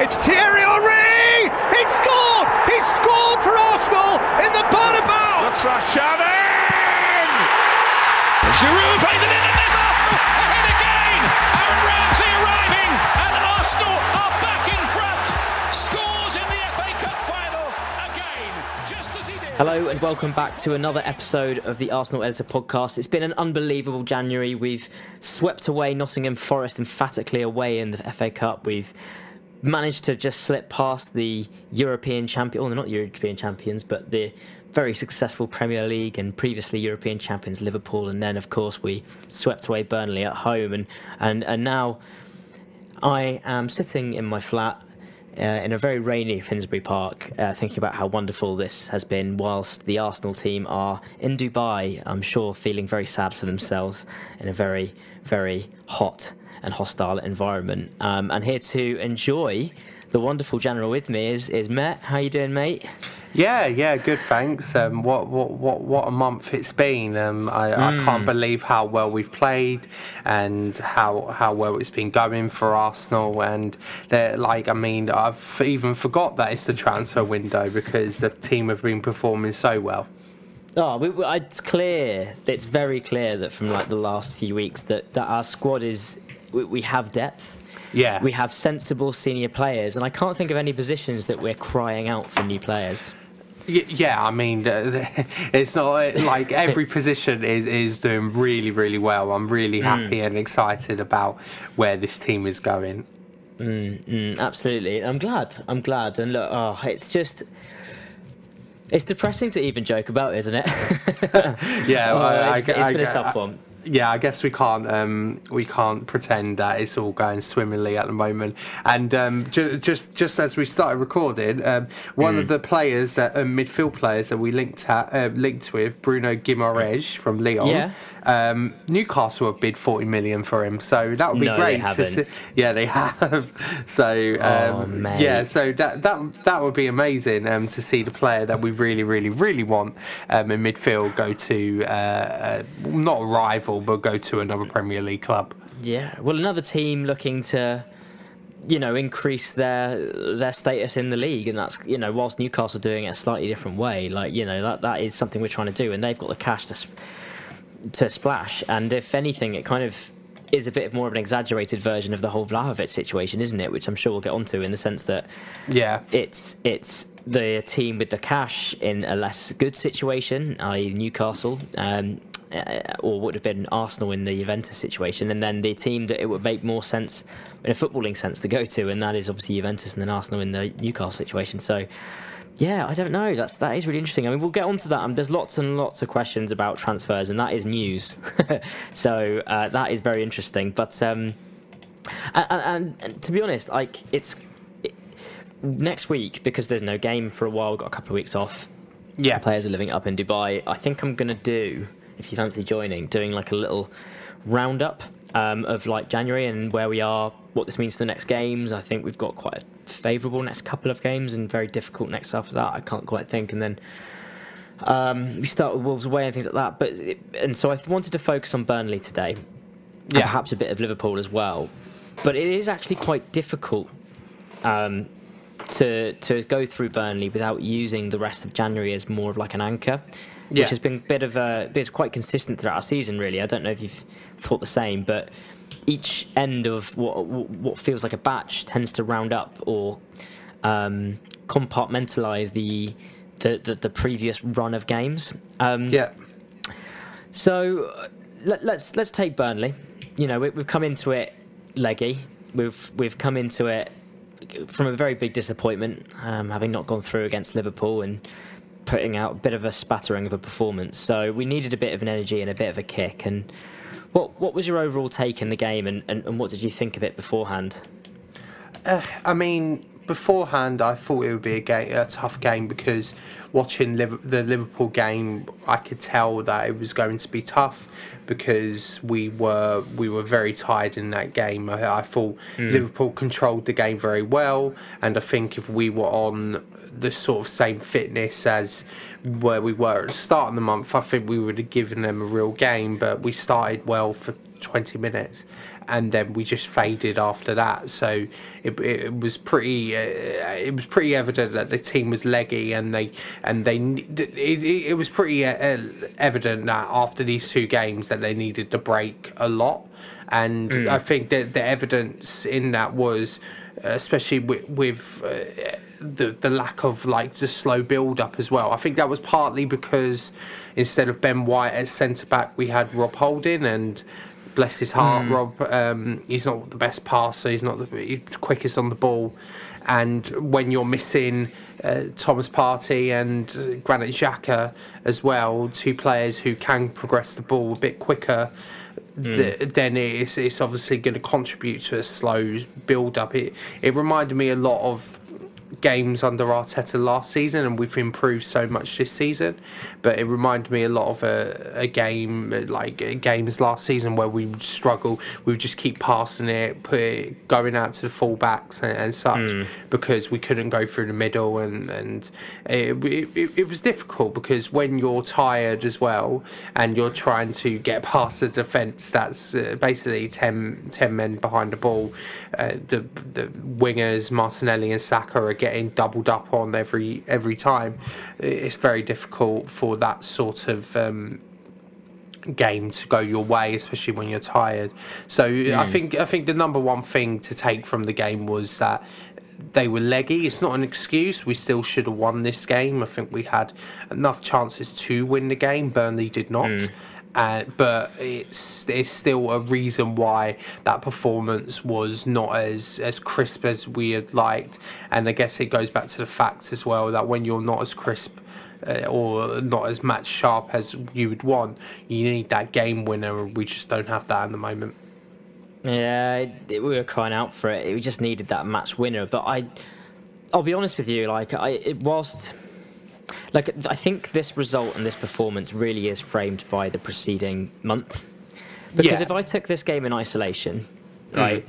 It's Thierry Henry! He scored! He scored for Arsenal in the Bernabeu! Looks like Shannon! Giroud plays it in and there's Arsenal ahead again! Aaron Ramsey arriving and Arsenal are back in front! Scores in the FA Cup final again, just as he did. Hello and welcome back to another episode of the Arsenal Editor podcast. It's been an unbelievable January. We've swept away Nottingham Forest emphatically away in the FA Cup. We've managed to just slip past the European champion, well, not European champions, but the very successful Premier League and previously European champions Liverpool, and then of course we swept away Burnley at home, and and and now I am sitting in my flat. Uh, in a very rainy Finsbury Park, uh, thinking about how wonderful this has been, whilst the Arsenal team are in Dubai, I'm sure feeling very sad for themselves in a very, very hot and hostile environment. Um, and here to enjoy the wonderful general with me is is Matt. How you doing, mate? Yeah, yeah, good. Thanks. Um, what, what, what, what a month it's been. Um, I, I can't believe how well we've played and how how well it's been going for Arsenal. And like, I mean, I've even forgot that it's the transfer window because the team have been performing so well. Oh, we, we, it's clear. It's very clear that from like the last few weeks that, that our squad is we, we have depth. Yeah, We have sensible senior players, and I can't think of any positions that we're crying out for new players. Yeah. I mean, it's not like every position is is doing really, really well. I'm really happy and excited about where this team is going. Mm, absolutely. I'm glad. I'm glad. And look, oh, it's just. It's depressing to even joke about, isn't it? Yeah, Oh, I- it's, I- it's I- been a tough one. Yeah, I guess we can't um, we can't pretend that it's all going swimmingly at the moment. And um, ju- just just as we started recording, um, one Mm. of the players that uh, midfield players that we linked at, uh, linked with Bruno Guimaraes from Lyon. Yeah. Um, Newcastle have bid forty million for him, so that would be No, they great. to see. Yeah, they have. So Oh, um, yeah, so that that that would be amazing um, to see the player that we really, really, really want um, in midfield go to uh, uh, not a rival, but go to another Premier League club. Yeah. Well, another team looking to, you know, increase their their status in the league, and that's you know, whilst Newcastle are doing it a slightly different way, like you know, that that is something we're trying to do, and they've got the cash to to splash. And if anything, it kind of is a bit more of an exaggerated version of the whole Vlahovic situation, isn't it? Which I'm sure we'll get onto in the sense that Yeah, it's it's the team with the cash in a less good situation, i.e. Newcastle, um, uh, or would have been Arsenal in the Juventus situation, and then the team that it would make more sense in a footballing sense to go to, and that is obviously Juventus and then Arsenal in the Newcastle situation. So. Yeah, I don't know. That's that is really interesting. I mean, we'll get onto that. Um, there's lots and lots of questions about transfers, and that is news. so uh, that is very interesting. But um, and, and, and to be honest, like it's it, next week because there's no game for a while. We've got a couple of weeks off. yeah, Players are living up in Dubai. I think I'm gonna do, if you fancy joining, doing like a little roundup um, of like January and where we are, what this means for the next games. I think we've got quite a favourable next couple of games and very difficult next after that. I can't quite think, and then. Um, we start with Wolves away and things like that, but it, and so I wanted to focus on Burnley today, Yeah. perhaps a bit of Liverpool as well. But it is actually quite difficult um, to to go through Burnley without using the rest of January as more of like an anchor, Yeah. which has been a bit of a bit quite consistent throughout our season. Really, I don't know if you've thought the same, but each end of what what feels like a batch tends to round up or um, compartmentalize the, the the the previous run of games. Um, yeah, so let, let's let's take Burnley. You know, we, we've come into it leggy. We've we've come into it from a very big disappointment, um, having not gone through against Liverpool and putting out a bit of a spattering of a performance. So we needed a bit of an energy and a bit of a kick. And what what was your overall take in the game, and, and, and what did you think of it beforehand? Uh, I mean, beforehand, I thought it would be a, game, a tough game because watching Liv- the Liverpool game, I could tell that it was going to be tough because we were we were very tired in that game. I, I thought hmm. Liverpool controlled the game very well, and I think if we were on the sort of same fitness as where we were at the start of the month, I think we would have given them a real game. But we started well for 20 minutes and then we just faded after that. So it, it was pretty uh, it was pretty evident that the team was leggy, and they and they it, it was pretty uh, evident that after these two games that they needed to break a lot, and mm. I think that the evidence in that was especially with, with uh, the the lack of like the slow build up as well. I think that was partly because instead of Ben White as centre back, we had Rob Holding and bless his heart, mm. Rob. Um, he's not the best passer. He's not the quickest on the ball. And when you're missing uh, Thomas Partey and Granit Xhaka as well, two players who can progress the ball a bit quicker, mm. th- then it's, it's obviously going to contribute to a slow build up. It, it reminded me a lot of games under Arteta last season, and we've improved so much this season. But it reminded me a lot of a, a game like games last season where we would struggle. We would just keep passing it, put it, going out to the fullbacks and, and such mm. because we couldn't go through the middle, and and it, it, it was difficult because when you're tired as well and you're trying to get past the defence, that's uh, basically 10, 10 men behind the ball. Uh, the the wingers Martinelli and Saka are getting doubled up on every every time. It's very difficult for that sort of um, game to go your way, especially when you're tired. So mm. I think I think the number one thing to take from the game was that they were leggy. It's not an excuse. We still should have won this game. I think we had enough chances to win the game. Burnley did not. Mm and but it's it's still a reason why that performance was not as as crisp as we had liked, and I guess it goes back to the fact as well that when you're not as crisp. Uh, or not as match sharp as you would want. You need that game winner, and we just don't have that at the moment. Yeah, it, we were crying out for it. We just needed that match winner. But I, I'll be honest with you. Like I, it, whilst like I think this result and this performance really is framed by the preceding month. Because yeah. if I took this game in isolation, mm. right,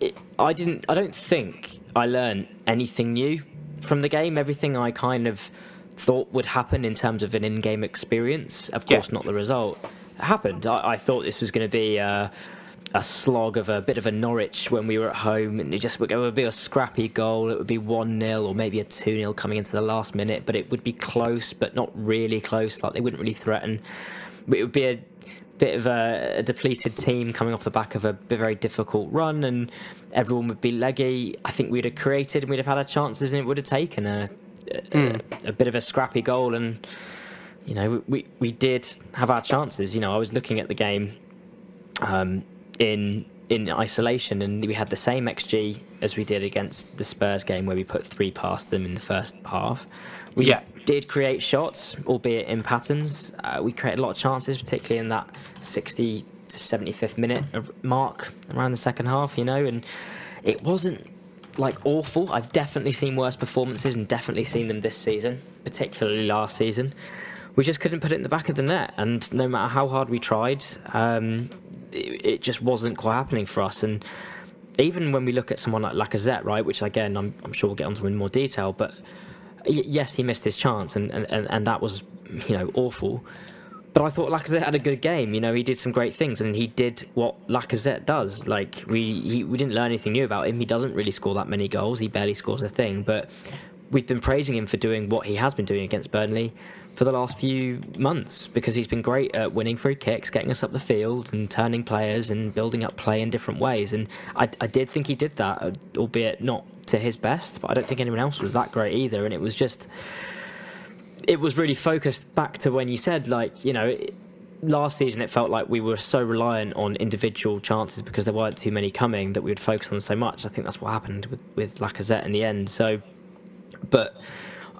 it, I didn't. I don't think I learned anything new from the game. Everything I kind of thought would happen in terms of an in-game experience, of course, yeah. not the result, happened. I, I thought this was going to be. Uh, a slog of a bit of a Norwich when we were at home, and it just would, it would be a scrappy goal. It would be one 0 or maybe a two 0 coming into the last minute, but it would be close, but not really close. Like they wouldn't really threaten. It would be a bit of a, a depleted team coming off the back of a, very difficult run, and everyone would be leggy. I think we'd have created and we'd have had our chances, and it would have taken a, a, mm. a bit of a scrappy goal, and you know we we did have our chances. You know, I was looking at the game. Um, in in isolation, and we had the same xG as we did against the Spurs game, where we put three past them in the first half. We yeah. did create shots, albeit in patterns. Uh, we created a lot of chances, particularly in that 60 to 75th minute mark around the second half. You know, and it wasn't like awful. I've definitely seen worse performances, and definitely seen them this season, particularly last season. We just couldn't put it in the back of the net, and no matter how hard we tried, um, it, it just wasn't quite happening for us. And even when we look at someone like Lacazette, right, which again I'm, I'm sure we'll get onto in more detail, but yes, he missed his chance, and, and, and that was you know awful. But I thought Lacazette had a good game. You know, he did some great things, and he did what Lacazette does. Like we he, we didn't learn anything new about him. He doesn't really score that many goals. He barely scores a thing. But we've been praising him for doing what he has been doing against Burnley for the last few months because he's been great at winning free kicks, getting us up the field, and turning players and building up play in different ways. And I, I did think he did that, albeit not to his best, but I don't think anyone else was that great either. And it was just, it was really focused back to when you said, like, you know, last season it felt like we were so reliant on individual chances because there weren't too many coming that we would focus on so much. I think that's what happened with, with Lacazette in the end. So, but,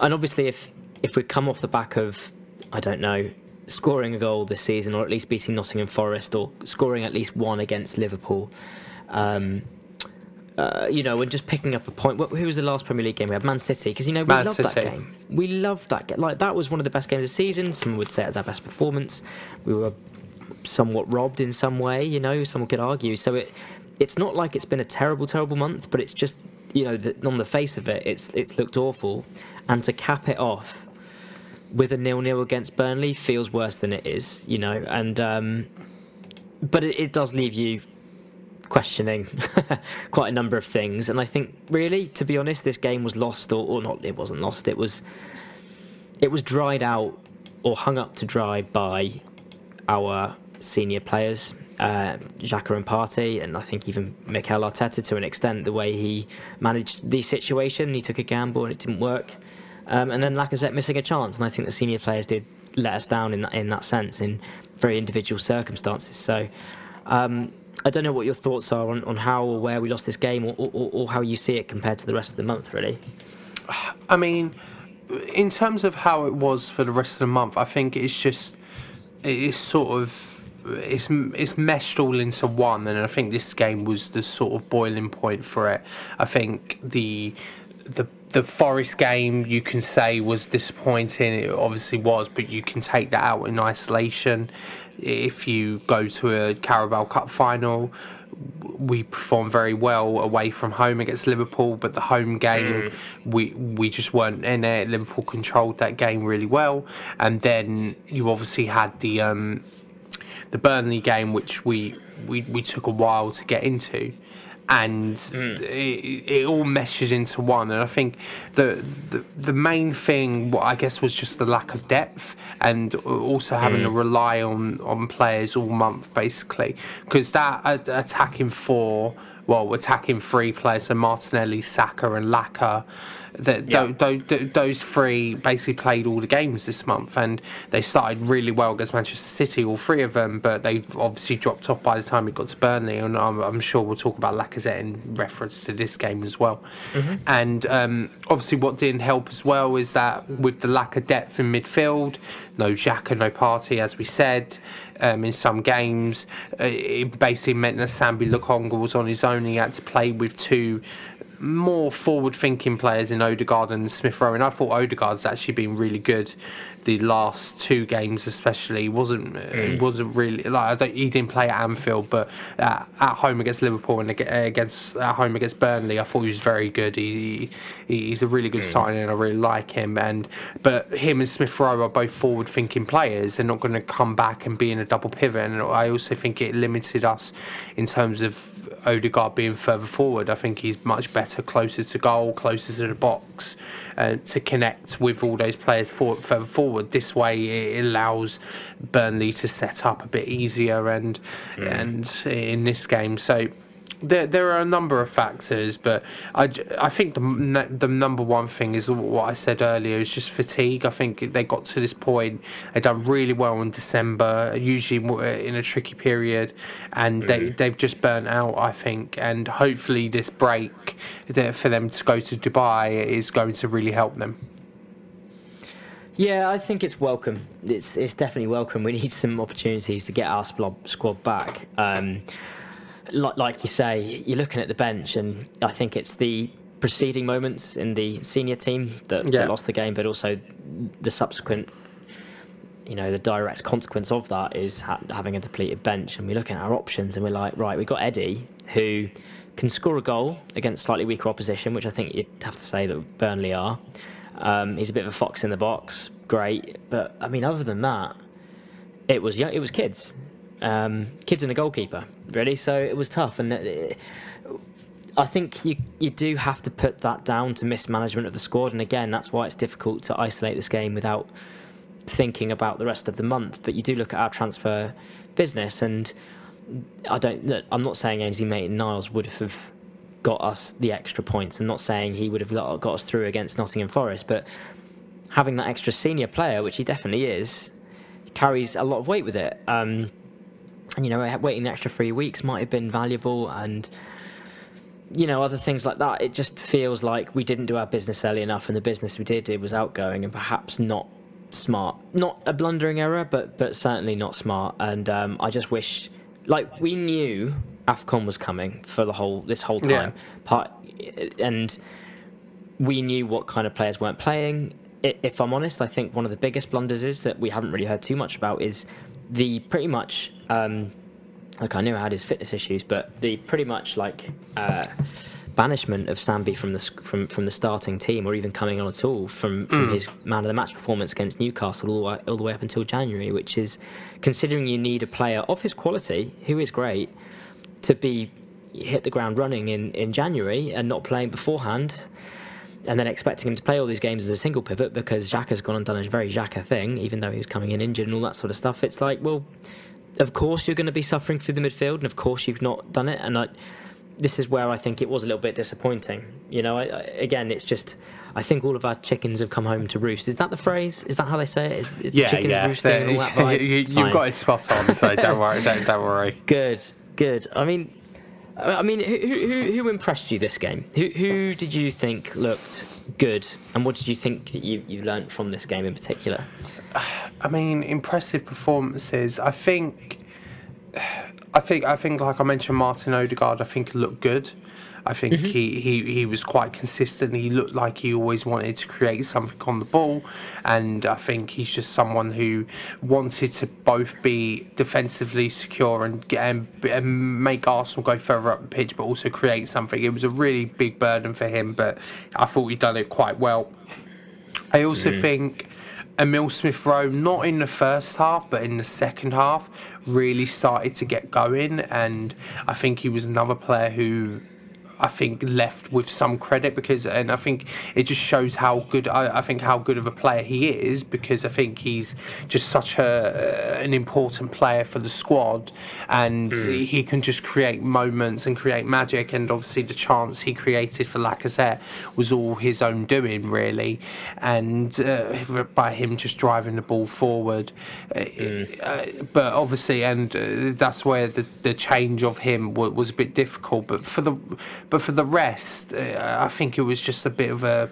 and obviously if if we come off the back of, I don't know, scoring a goal this season, or at least beating Nottingham Forest, or scoring at least one against Liverpool, um, uh, you know, and just picking up a point. Who was the last Premier League game we had? Man City, because you know we Man loved City. that game. We love that game. Like that was one of the best games of the season. Some would say it was our best performance. We were somewhat robbed in some way. You know, someone could argue. So it, it's not like it's been a terrible, terrible month, but it's just you know, the, on the face of it, it's it's looked awful. And to cap it off, with a nil-nil against Burnley feels worse than it is, you know. And um, but it, it, does leave you questioning quite a number of things. And I think, really, to be honest, this game was lost, or, or not. It wasn't lost. It was it was dried out or hung up to dry by our senior players, uh, Xhaka and Partey, and I think even Mikel Arteta to an extent, the way he managed the situation. He took a gamble and it didn't work. Um, and then Lacazette missing a chance, and I think the senior players did let us down in that, in that sense, in very individual circumstances. So um, I don't know what your thoughts are on, on how or where we lost this game, or, or, or how you see it compared to the rest of the month, really. I mean, in terms of how it was for the rest of the month, I think it's just it's sort of it's it's meshed all into one, and I think this game was the sort of boiling point for it. I think the the the Forest game you can say was disappointing. It obviously was, but you can take that out in isolation. If you go to a Carabao Cup final, we performed very well away from home against Liverpool, but the home game mm. we we just weren't in it. Liverpool controlled that game really well, and then you obviously had the um, the Burnley game, which we, we we took a while to get into and mm. it, it, all meshes into one. And I think the, the, the main thing, what I guess, was just the lack of depth, and also having mm. to rely on on players all month, basically, because that uh, attacking four, well, attacking three players, so Martinelli, Saka, and Laka that yeah. those, those three basically played all the games this month, and they started really well against Manchester City, all three of them. But they obviously dropped off by the time it got to Burnley, and I'm, I'm sure we'll talk about Lacazette in reference to this game as well. Mm-hmm. And um, obviously, what didn't help as well is that with the lack of depth in midfield, no Xhaka, no Partey, as we said. Um, in some games, uh, it basically meant that Sambi Lokonga was on his own. And he had to play with two more forward-thinking players in Odegaard and Smith Rowe, and I thought Odegaard's actually been really good the last two games, especially. wasn't mm. wasn't really like he didn't play at Anfield, but at, at, home against Liverpool and against at home against Burnley, I thought he was very good. He, he he's a really good mm. signing, and I really like him. And but him and Smith Rowe are both forward-thinking players. They're not going to come back and be in a double pivot, and I also think it limited us in terms of Odegaard being further forward. I think he's much better closer to goal, closer to the box, uh, to connect with all those players for, further forward. This way, it allows Burnley to set up a bit easier and mm. and in this game. So there, there are a number of factors, but I, I think the, the number one thing is what I said earlier is just fatigue. I think they got to this point, they've done really well in December, usually in a tricky period, and mm. they, they've just burnt out, I think. And hopefully, this break for them to go to Dubai is going to really help them. Yeah, I think it's welcome. It's it's definitely welcome. We need some opportunities to get our squad back. Um, like, like you say, you're looking at the bench, and I think it's the preceding moments in the senior team that, yeah. that lost the game, but also the subsequent you know the direct consequence of that is ha- having a depleted bench and we're looking at our options and we're like right we've got eddie who can score a goal against slightly weaker opposition which i think you'd have to say that burnley are um, he's a bit of a fox in the box great but i mean other than that it was yeah it was kids um, kids and a goalkeeper, really. So it was tough, and it, I think you you do have to put that down to mismanagement of the squad. And again, that's why it's difficult to isolate this game without thinking about the rest of the month. But you do look at our transfer business, and I don't. I'm not saying Ainsley Maitland-Niles would have got us the extra points. I'm not saying he would have got us through against Nottingham Forest, but having that extra senior player, which he definitely is, carries a lot of weight with it. Um, and you know waiting the extra three weeks might have been valuable and you know other things like that it just feels like we didn't do our business early enough and the business we did it was outgoing and perhaps not smart not a blundering error but but certainly not smart and um, i just wish like we knew afcon was coming for the whole this whole time yeah. part and we knew what kind of players weren't playing if i'm honest i think one of the biggest blunders is that we haven't really heard too much about is the pretty much um, like I knew I had his fitness issues, but the pretty much like uh, banishment of Sambi from the from from the starting team, or even coming on at all from from mm. his man of the match performance against Newcastle all the way all the way up until January, which is considering you need a player of his quality who is great to be hit the ground running in, in January and not playing beforehand, and then expecting him to play all these games as a single pivot because Xhaka's gone and done a very Xhaka thing, even though he was coming in injured and all that sort of stuff. It's like, well, of course you're going to be suffering through the midfield, and of course you've not done it. And I, this is where I think it was a little bit disappointing. You know, I, I, again, it's just I think all of our chickens have come home to roost. Is that the phrase? Is that how they say it? Is, is yeah, chickens yeah. roosting and all that vibe? you, have got it spot on, so don't worry, don't, don't worry. Good, good. I mean, I mean, who, who, who impressed you this game? Who, who did you think looked good, and what did you think that you, you learnt from this game in particular? I mean, impressive performances. I think, I think, I think, like I mentioned, Martin Odegaard. I think looked good. I think Mm-hmm. he, he, he was quite consistent. He looked like he always wanted to create something on the ball, and I think he's just someone who wanted to both be defensively secure and, get, and, and make Arsenal go further up the pitch, but also create something. It was a really big burden for him, but I thought he'd done it quite well. I also think Emil Smith Rowe, not in the first half, but in the second half, really started to get going. And I think he was another player who I think left with some credit because, and I think it just shows how good I, I think how good of a player he is because I think he's just such a an important player for the squad, and he can just create moments and create magic. And obviously, the chance he created for Lacazette was all his own doing, really, and uh, by him just driving the ball forward. Uh, uh, but obviously, and uh, that's where the, the change of him was, was a bit difficult. But for the but for the rest, uh, I think it was just a bit of a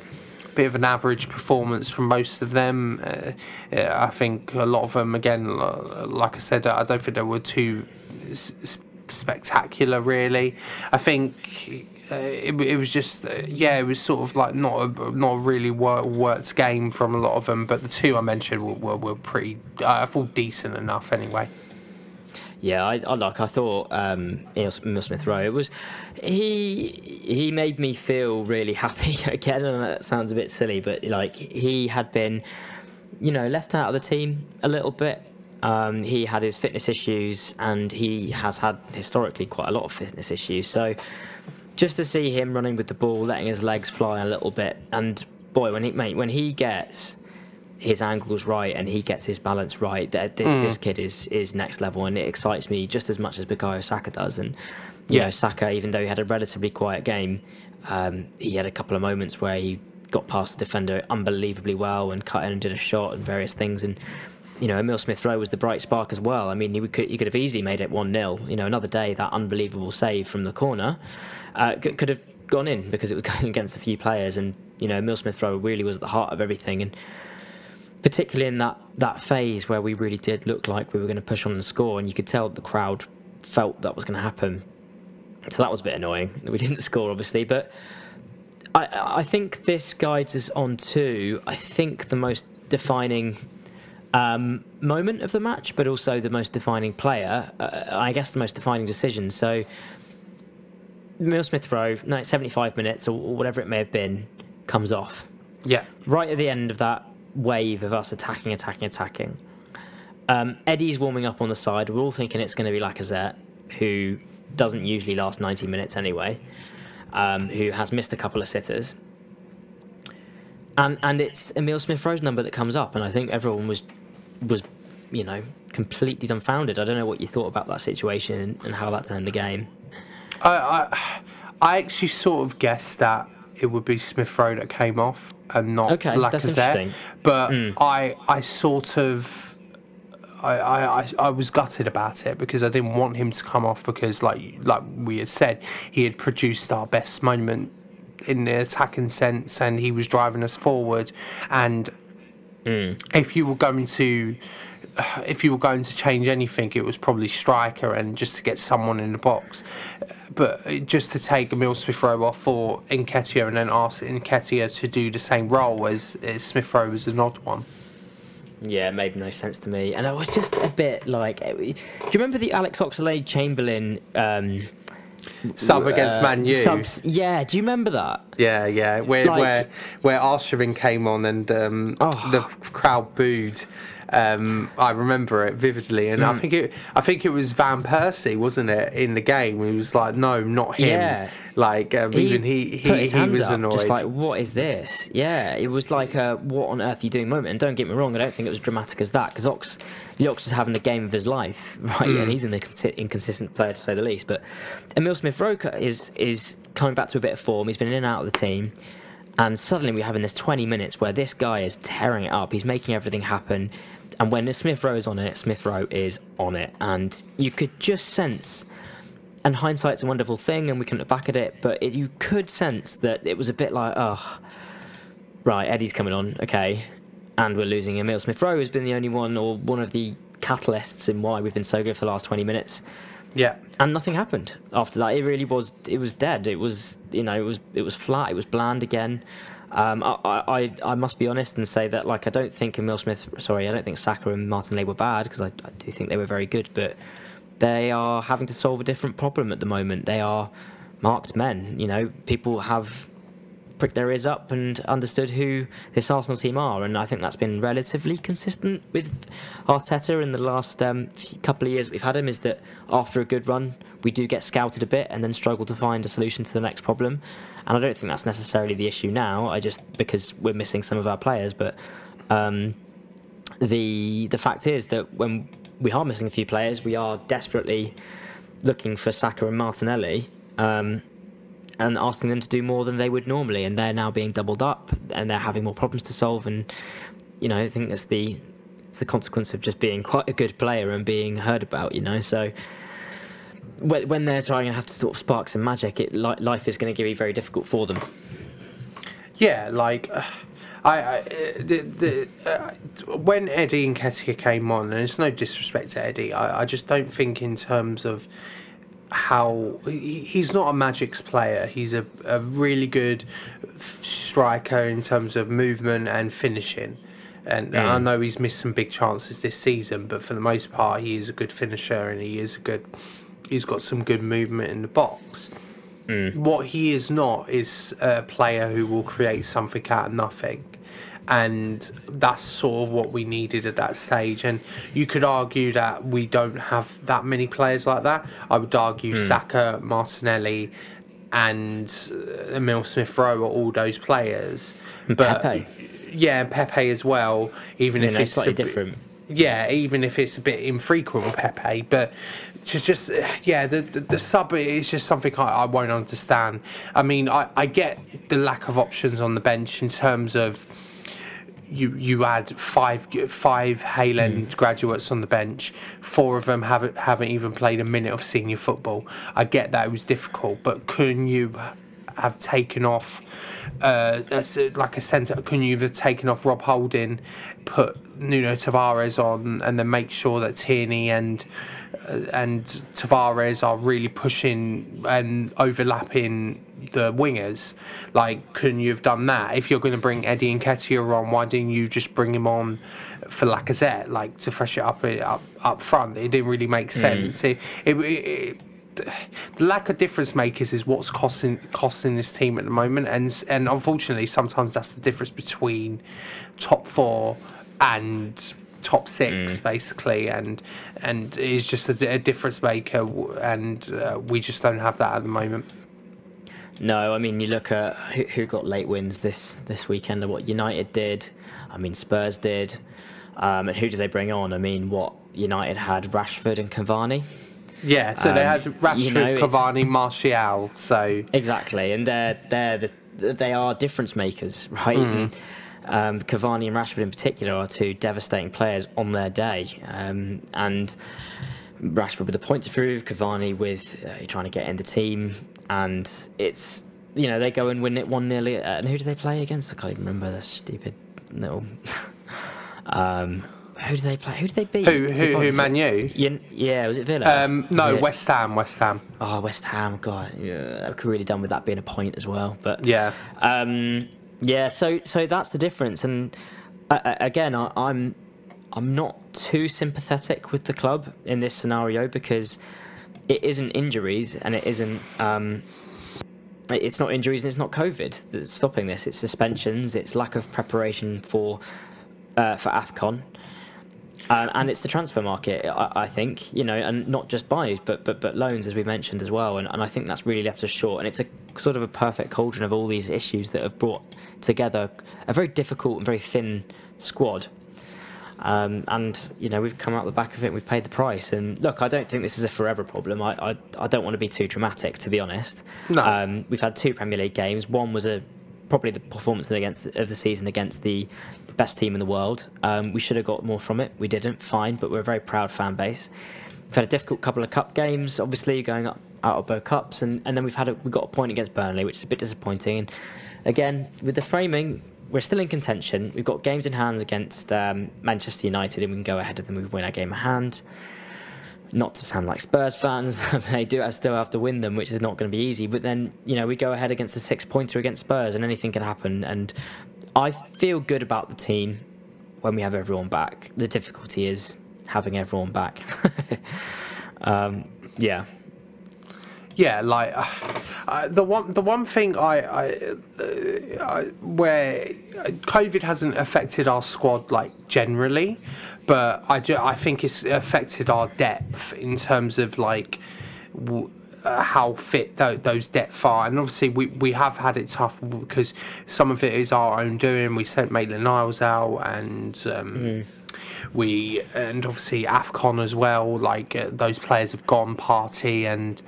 bit of an average performance from most of them. Uh, uh, I think a lot of them, again, like I said, I don't think they were too spectacular, really. I think. Uh, it, it was just uh, yeah it was sort of like not a not a really wor- worked game from a lot of them but the two I mentioned were, were, were pretty I thought decent enough anyway Yeah, I, I like. I thought um, Smith Rowe. It was he. He made me feel really happy again, and that sounds a bit silly, but like he had been, you know, left out of the team a little bit. Um, he had his fitness issues, and he has had historically quite a lot of fitness issues. So just to see him running with the ball, letting his legs fly a little bit, and boy, when he mate, when he gets his angles right and he gets his balance right, that this this kid is is next level, and it excites me just as much as Bukayo Saka does. And you Yeah. know, Saka, even though he had a relatively quiet game, um, he had a couple of moments where he got past the defender unbelievably well and cut in and did a shot and various things and. You know, Emil Smith Rowe was the bright spark as well. I mean, he could he could have easily made it one 0 You know, another day that unbelievable save from the corner uh, could, could have gone in because it was going against a few players, and you know, Emil Smith Rowe really was at the heart of everything, and particularly in that that phase where we really did look like we were going to push on and score, and you could tell the crowd felt that was going to happen. So that was a bit annoying. We didn't score, obviously, but I I think this guides us on to I think the most defining um, moment of the match, but also the most defining player. Uh, I guess the most defining decision. So. Emil Smith Rowe, no, 75 minutes or or whatever it may have been, comes off yeah right at the end of that wave of us attacking, attacking, attacking. Um, Eddie's warming up on the side. We're all thinking it's going to be Lacazette, who doesn't usually last 90 minutes anyway, um, who has missed a couple of sitters. And and it's Emil Smith Rowe's number that comes up, and I think everyone was was you know completely dumbfounded. I don't know what you thought about that situation and, how that turned the game. I, I I actually sort of guessed that it would be Smith Rowe that came off and not Okay, that's Lacazette. interesting. But I I sort of I, I, I- was gutted about it because I didn't want him to come off because like like we had said he had produced our best moment in the attacking sense and he was driving us forward. And mm. if you were going to if you were going to change anything it was probably striker and just to get someone in the box. But just to take Emil Smith Rowe off for Nketiah and then ask Nketiah to do the same role as, as Smith Rowe was an odd one Yeah, it made no sense to me, and I was just a bit like, do you remember the Alex Oxlade Chamberlain um, sub against uh, Man U subs? Yeah, do you remember that? yeah yeah where Like- where where Arshavin came on and um, Oh. the crowd booed Um, I remember it vividly, and I Hmm. think it. I think it was Van Persie, wasn't it, in the game? He was like, "No, not him." Yeah. Like um, even he he, he was up, annoyed. Just like, what is this? Yeah, it was like a what on earth are you doing moment. And don't get me wrong, I don't think it was dramatic as that because Ox, the Ox was having the game of his life, right? Mm. And he's an inconsistent player to say the least. But Emil Smith Rowe is is coming back to a bit of form. He's been in and out of the team. And suddenly we're having this 20 minutes where this guy is tearing it up. He's making everything happen. And when Smith Rowe Rowe's on it, Smith Rowe is on it. And you could just sense and hindsight's a wonderful thing, and we can look back at it. But it, you could sense that it was a bit like, oh, right, Eddie's coming on, okay, and we're losing Emil Smith Rowe has been the only one or one of the catalysts in why we've been so good for the last 20 minutes, yeah. and nothing happened after that. It really was, it was dead. It was, you know, it was, it was flat. It was bland again. Um, I, I, I must be honest and say that, like, I don't think Emil Smith, sorry, I don't think Saka and Martinelli were bad because I, I do think they were very good, but they are having to solve a different problem at the moment. They are marked men. You know, people have pricked their ears up and understood who this Arsenal team are, and I think that's been relatively consistent with Arteta in the last um, couple of years we've had him. Is that after a good run, we do get scouted a bit and then struggle to find a solution to the next problem. And I don't think that's necessarily the issue now. I just because we're missing some of our players, but. Um, the the fact is that when we are missing a few players, we are desperately looking for Saka and Martinelli, um, and asking them to do more than they would normally, and they're now being doubled up, and they're having more problems to solve, and you know I think that's the it's the consequence of just being quite a good player and being heard about, you know. So when when they're trying to have to sort of spark some magic, it li- life is going to be very difficult for them. Yeah, like uh, I, I the, the uh, when Eddie Nketiah came on, and it's no disrespect to Eddie, I, I just don't think in terms of how he- he's not a Magic's player. He's a, a really good striker in terms of movement and finishing. And I know he's missed some big chances this season, but for the most part, he is a good finisher and he is a good. He's got some good movement in the box. What he is not is a player who will create something out of nothing. And that's sort of what we needed at that stage. And you could argue that we don't have that many players like that. I would argue Saka, Martinelli, and uh, Emil Smith Rowe are all those players. But Pepe. yeah, and Pepe as well. Even if it's slightly a bit- different. yeah, even if it's a bit infrequent with Pepe, but just just yeah, the the, the sub is just something I, I won't understand. I mean, I, I get the lack of options on the bench in terms of you you add five five Hale End graduates on the bench. Four of them haven't haven't even played a minute of senior football. I get that it was difficult, but couldn't you have taken off uh, like a centre? Couldn't you have taken off Rob Holding, put Nuno Tavares on, and then make sure that Tierney and and Tavares are really pushing and overlapping the wingers. Like, couldn't you have done that? If you're going to bring Eddie Nketiah on, why didn't you just bring him on for Lacazette, like to fresh it up up up front? It didn't really make hmm. sense. It, it, it, the lack of difference makers is what's costing costing this team at the moment, and and unfortunately, sometimes that's the difference between top four and top six, basically, and and it's just a, a difference maker, and uh, we just don't have that at the moment. No, I mean you look at who, who got late wins this this weekend and what United did. I mean Spurs did, um, and who did they bring on? I mean what United had Rashford and Cavani. Yeah, so they Um, had Rashford, you know, Cavani, Martial. So Exactly, and they're they're the, they are difference makers, right? And, um, Cavani and Rashford in particular are two devastating players on their day, um, and Rashford with the point to prove, Cavani with uh, trying to get in the team, and it's you know they go and win it one 0 And who do they play against? I can't even remember the stupid little. um, who do they play? Who did they beat? who who who Man U? Yeah, yeah, was it Villa? Um, no, it- West Ham, West Ham. Oh, West Ham, God, yeah, I could really done with that being a point as well. But Yeah. um, yeah. So so that's the difference, and uh, again, I, I'm I'm not too sympathetic with the club in this scenario because it isn't injuries and it isn't. Um, it's not injuries and it's not COVID that's stopping this. It's suspensions. It's lack of preparation for uh, for Afcon. Uh, and it's the transfer market, I, I, think, you know, and not just buys, but but but loans, as we mentioned as well. And, and I think that's really left us short. And it's a sort of a perfect cauldron of all these issues that have brought together a very difficult and very thin squad. Um, and you know we've come out the back of it. We've paid the price. And look, I don't think this is a forever problem. I I, I don't want to be too dramatic, to be honest. No. Um, we've had two Premier League games. One was a probably the performance against of the season against the best team in the world. Um, we should have got more from it. We didn't. Fine, but we're a very proud fan base. We've had a difficult couple of cup games, obviously going up out of both cups, and, and then we've had a, we got a point against Burnley, which is a bit disappointing. And again, with the framing, we're still in contention. We've got games in hand against um, Manchester United, and we can go ahead of them. We win our game of hand. Not to sound like Spurs fans, they do still have to win them, which is not going to be easy. But then, you know, we go ahead against a six pointer against Spurs, and anything can happen. And I feel good about the team when we have everyone back. The difficulty is having everyone back. um, yeah. Yeah, like uh, uh, the one the one thing I, I, uh, I, where COVID hasn't affected our squad like generally, but I, ju- I think it's affected our depth in terms of like. W- uh, how fit th- those depth are. And obviously, we, we have had it tough because some of it is our own doing. We sent Maitland Niles out, and um, mm. we and obviously Afcon as well. Like uh, those players have gone Partey, and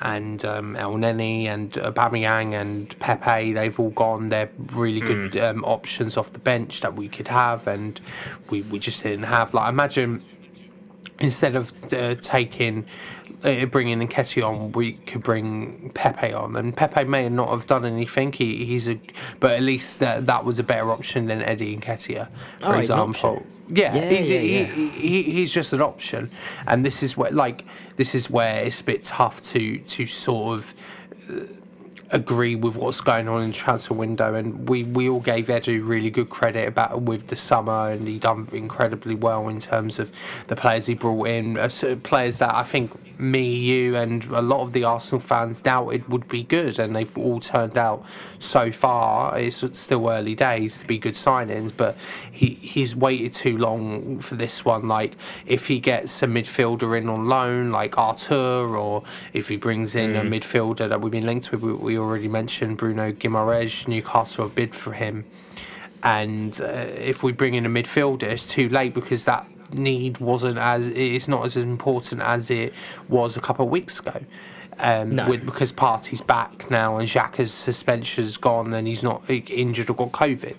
and um, Elneny and Aubameyang and Pepe, they've all gone. They're really good mm. um, options off the bench that we could have, and we, we just didn't have. Like, imagine instead of uh, taking bringing Nketiah on, we could bring Pepe on, and Pepe may not have done anything. He, he's a, but at least that that was a better option than Eddie Nketiah, for oh, example. Yeah, yeah, he, yeah, he, yeah. He, he's just an option, and this is where like this is where it's a bit tough to to sort of. Uh, agree with what's going on in the transfer window and we, we all gave Edu really good credit about with the summer and he done incredibly well in terms of the players he brought in uh, players that I think me you and a lot of the Arsenal fans doubted would be good and they've all turned out so far it's still early days to be good signings but he he's waited too long for this one like if he gets a midfielder in on loan like Arthur, or if he brings in mm. a midfielder that we've been linked with we, we already mentioned Bruno Guimaraes. Newcastle have bid for him. And uh, if we bring in a midfielder, it's too late because that need wasn't as it's not as important as it was a couple of weeks ago. Um, no. with, because Partey's back now and Xhaka's suspension's gone and he's not injured or got COVID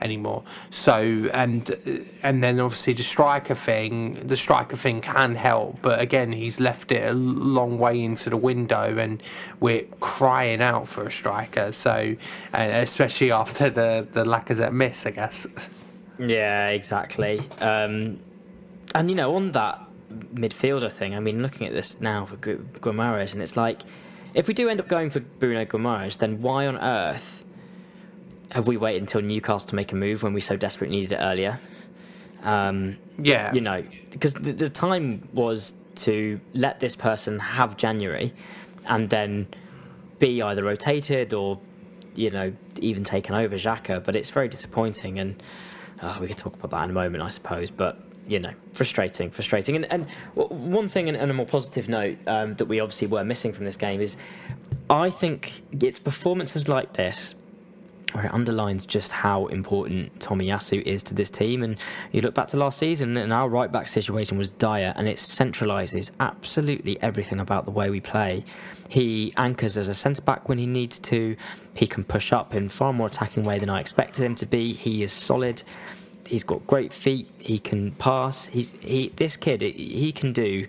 anymore. So and and then obviously the striker thing, the striker thing can help, but again he's left it a long way into the window, and we're crying out for a striker. So especially after the the Lacazette miss, I guess. Yeah, exactly. Um, and you know on that midfielder thing, I mean looking at this now for Guimaraes, and it's like. If we do end up going for Bruno Guimaraes, then why on earth have we waited until Newcastle to make a move when we so desperately needed it earlier? Um, yeah. You know, because the, the time was to let this person have January and then be either rotated or, you know, even taken over Xhaka. But it's very disappointing. And uh, we could talk about that in a moment, I suppose. But you know, frustrating, frustrating. And, and one thing, and a more positive note um, that we obviously were missing from this game is, I think it's performances like this where it underlines just how important Tomiyasu is to this team. And you look back to last season, and our right back situation was dire, and it centralises absolutely everything about the way we play. He anchors as a centre back when he needs to. He can push up in far more attacking way than I expected him to be. He is solid. He's got great feet. He can pass. He's he. This kid, he can do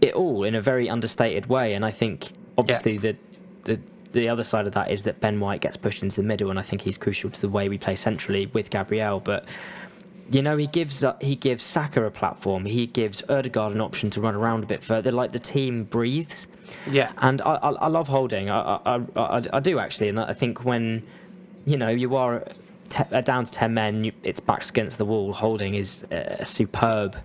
it all in a very understated way. And I think obviously yeah. the the the other side of that is that Ben White gets pushed into the middle, and I think he's crucial to the way we play centrally with Gabriel. But you know, he gives uh, he gives Saka a platform. He gives Odegaard an option to run around a bit further. Like the team breathes. Yeah. And I, I, I love holding. I, I, I, I, do actually, and I think when you know you are te- uh, down to ten men, you, it's backs against the wall. Holding is a superb,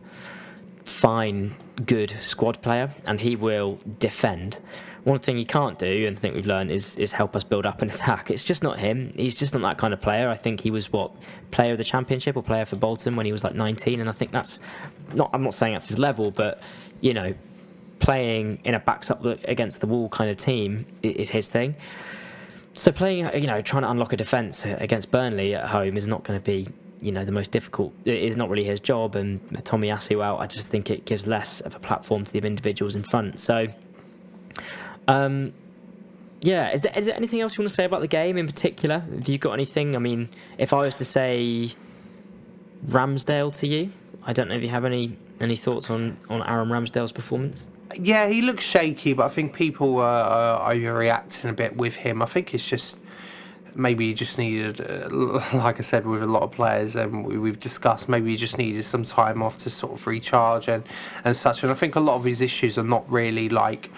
fine, good squad player, and he will defend one thing he can't do, and I think we've learned, is is help us build up an attack. It's just not him. He's just not that kind of player. I think he was what player of the championship or player for Bolton when he was like 19, and I think that's not. I'm not saying that's his level, but you know, playing in a backs up against the wall kind of team is his thing. So playing, you know, trying to unlock a defence against Burnley at home is not going to be, you know, the most difficult. It is not really his job. And with Tomiyasu out, I just think it gives less of a platform to the individuals in front. So, um, yeah, is there, is there anything else you want to say about the game in particular? Have you got anything? I mean, if I was to say Ramsdale to you, I don't know if you have any any thoughts on on Aaron Ramsdale's performance. Yeah, he looks shaky, but I think people are, are overreacting a bit with him. I think it's just maybe he just needed, uh, like I said, with a lot of players, and we, have discussed, maybe he just needed some time off to sort of recharge and, and such. And I think a lot of his issues are not really like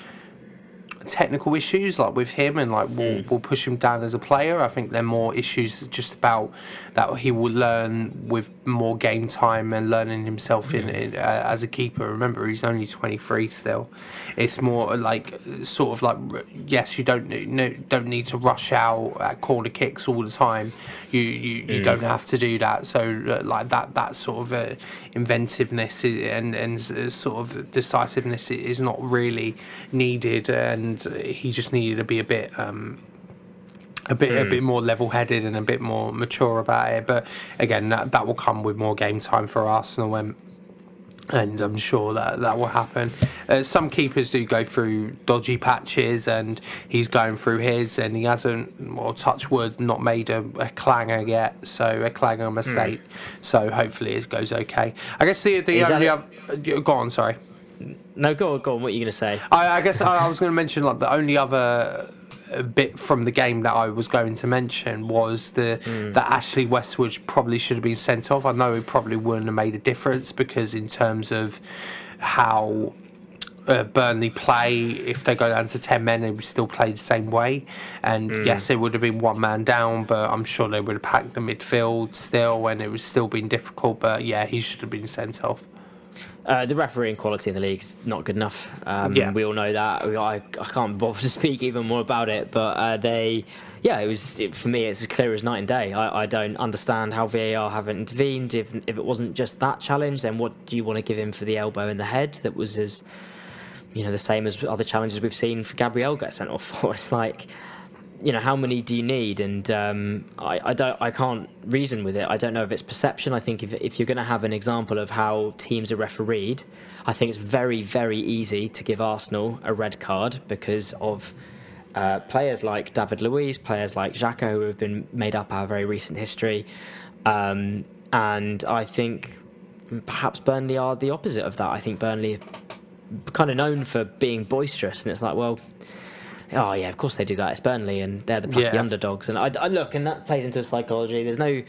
technical issues like with him and like will mm. will push him down as a player. I think they're more issues just about that he will learn with more game time and learning himself in, in uh, as a keeper. Remember, he's only 23 still. It's more like sort of like yes, you don't no, don't need to rush out at corner kicks all the time. You you, you mm. don't have to do that. So uh, like that that sort of uh, inventiveness and and sort of decisiveness is not really needed and he just needed to be a bit um, a bit mm. a hmm. bit more level headed and a bit more mature about it. But again, that that will come with more game time for Arsenal and and I'm sure that that will happen. Uh, some keepers do go through dodgy patches, and he's going through his, and he hasn't, well, touch wood, not made a, a clanger yet, so a clanger mistake. Mm. So hopefully it goes okay. I guess the the only other, go on, sorry. No, go on, go on. What are you going to say? I, I guess I, I was going to mention like the only other bit from the game that I was going to mention was the mm. that Ashley Westwood probably should have been sent off. I know it probably wouldn't have made a difference because in terms of how uh, Burnley play, if they go down to 10 men, they would still play the same way. And mm. yes, it would have been one man down, but I'm sure they would have packed the midfield still, and it would still been difficult. But yeah, he should have been sent off. Uh, the refereeing quality in the league is not good enough. Um, yeah. We all know that. I, I can't bother to speak even more about it, but uh, they, yeah, it was it, for me. It's as clear as night and day. I, I don't understand how VAR haven't intervened. If if it wasn't just that challenge, then what do you want to give him for the elbow in the head? That was as, you know, the same as other challenges we've seen for Gabriel get sent off for. It's like you know how many do you need? And um, I, I don't I can't reason with it. I don't know if it's perception. I think if, if you're going to have an example of how teams are refereed I think it's very very easy to give Arsenal a red card because of uh, players like David Luiz players like Xhaka who have been made up our very recent history. Um, and I think perhaps Burnley are the opposite of that. I think Burnley are kind of known for being boisterous and it's like well oh yeah, of course they do that. It's Burnley, and they're the plucky yeah. underdogs. And I, I, look, and that plays into psychology. There's no,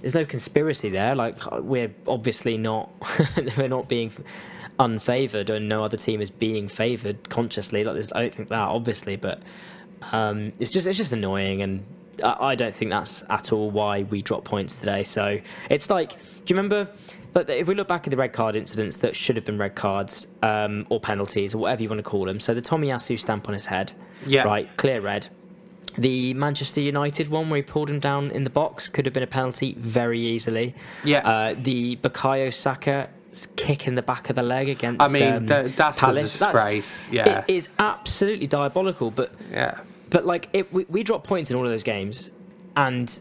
there's no conspiracy there. Like we're obviously not, we're not being unfavored, and no other team is being favored consciously. Like I don't think that obviously, but um, it's just it's just annoying, and I, I don't think that's at all why we drop points today. So it's like, do you remember? But if we look back at the red card incidents that should have been red cards um, or penalties or whatever you want to call them, so the Tommy Tomiyasu stamp on his head, yeah. Right, clear red. The Manchester United one where he pulled him down in the box could have been a penalty very easily. Yeah. Uh, the Bukayo Saka kick in the back of the leg against. I mean, um, the, that's Palace. a disgrace. That's, yeah. It is absolutely diabolical. But yeah. But like, it, we, we dropped points in all of those games, and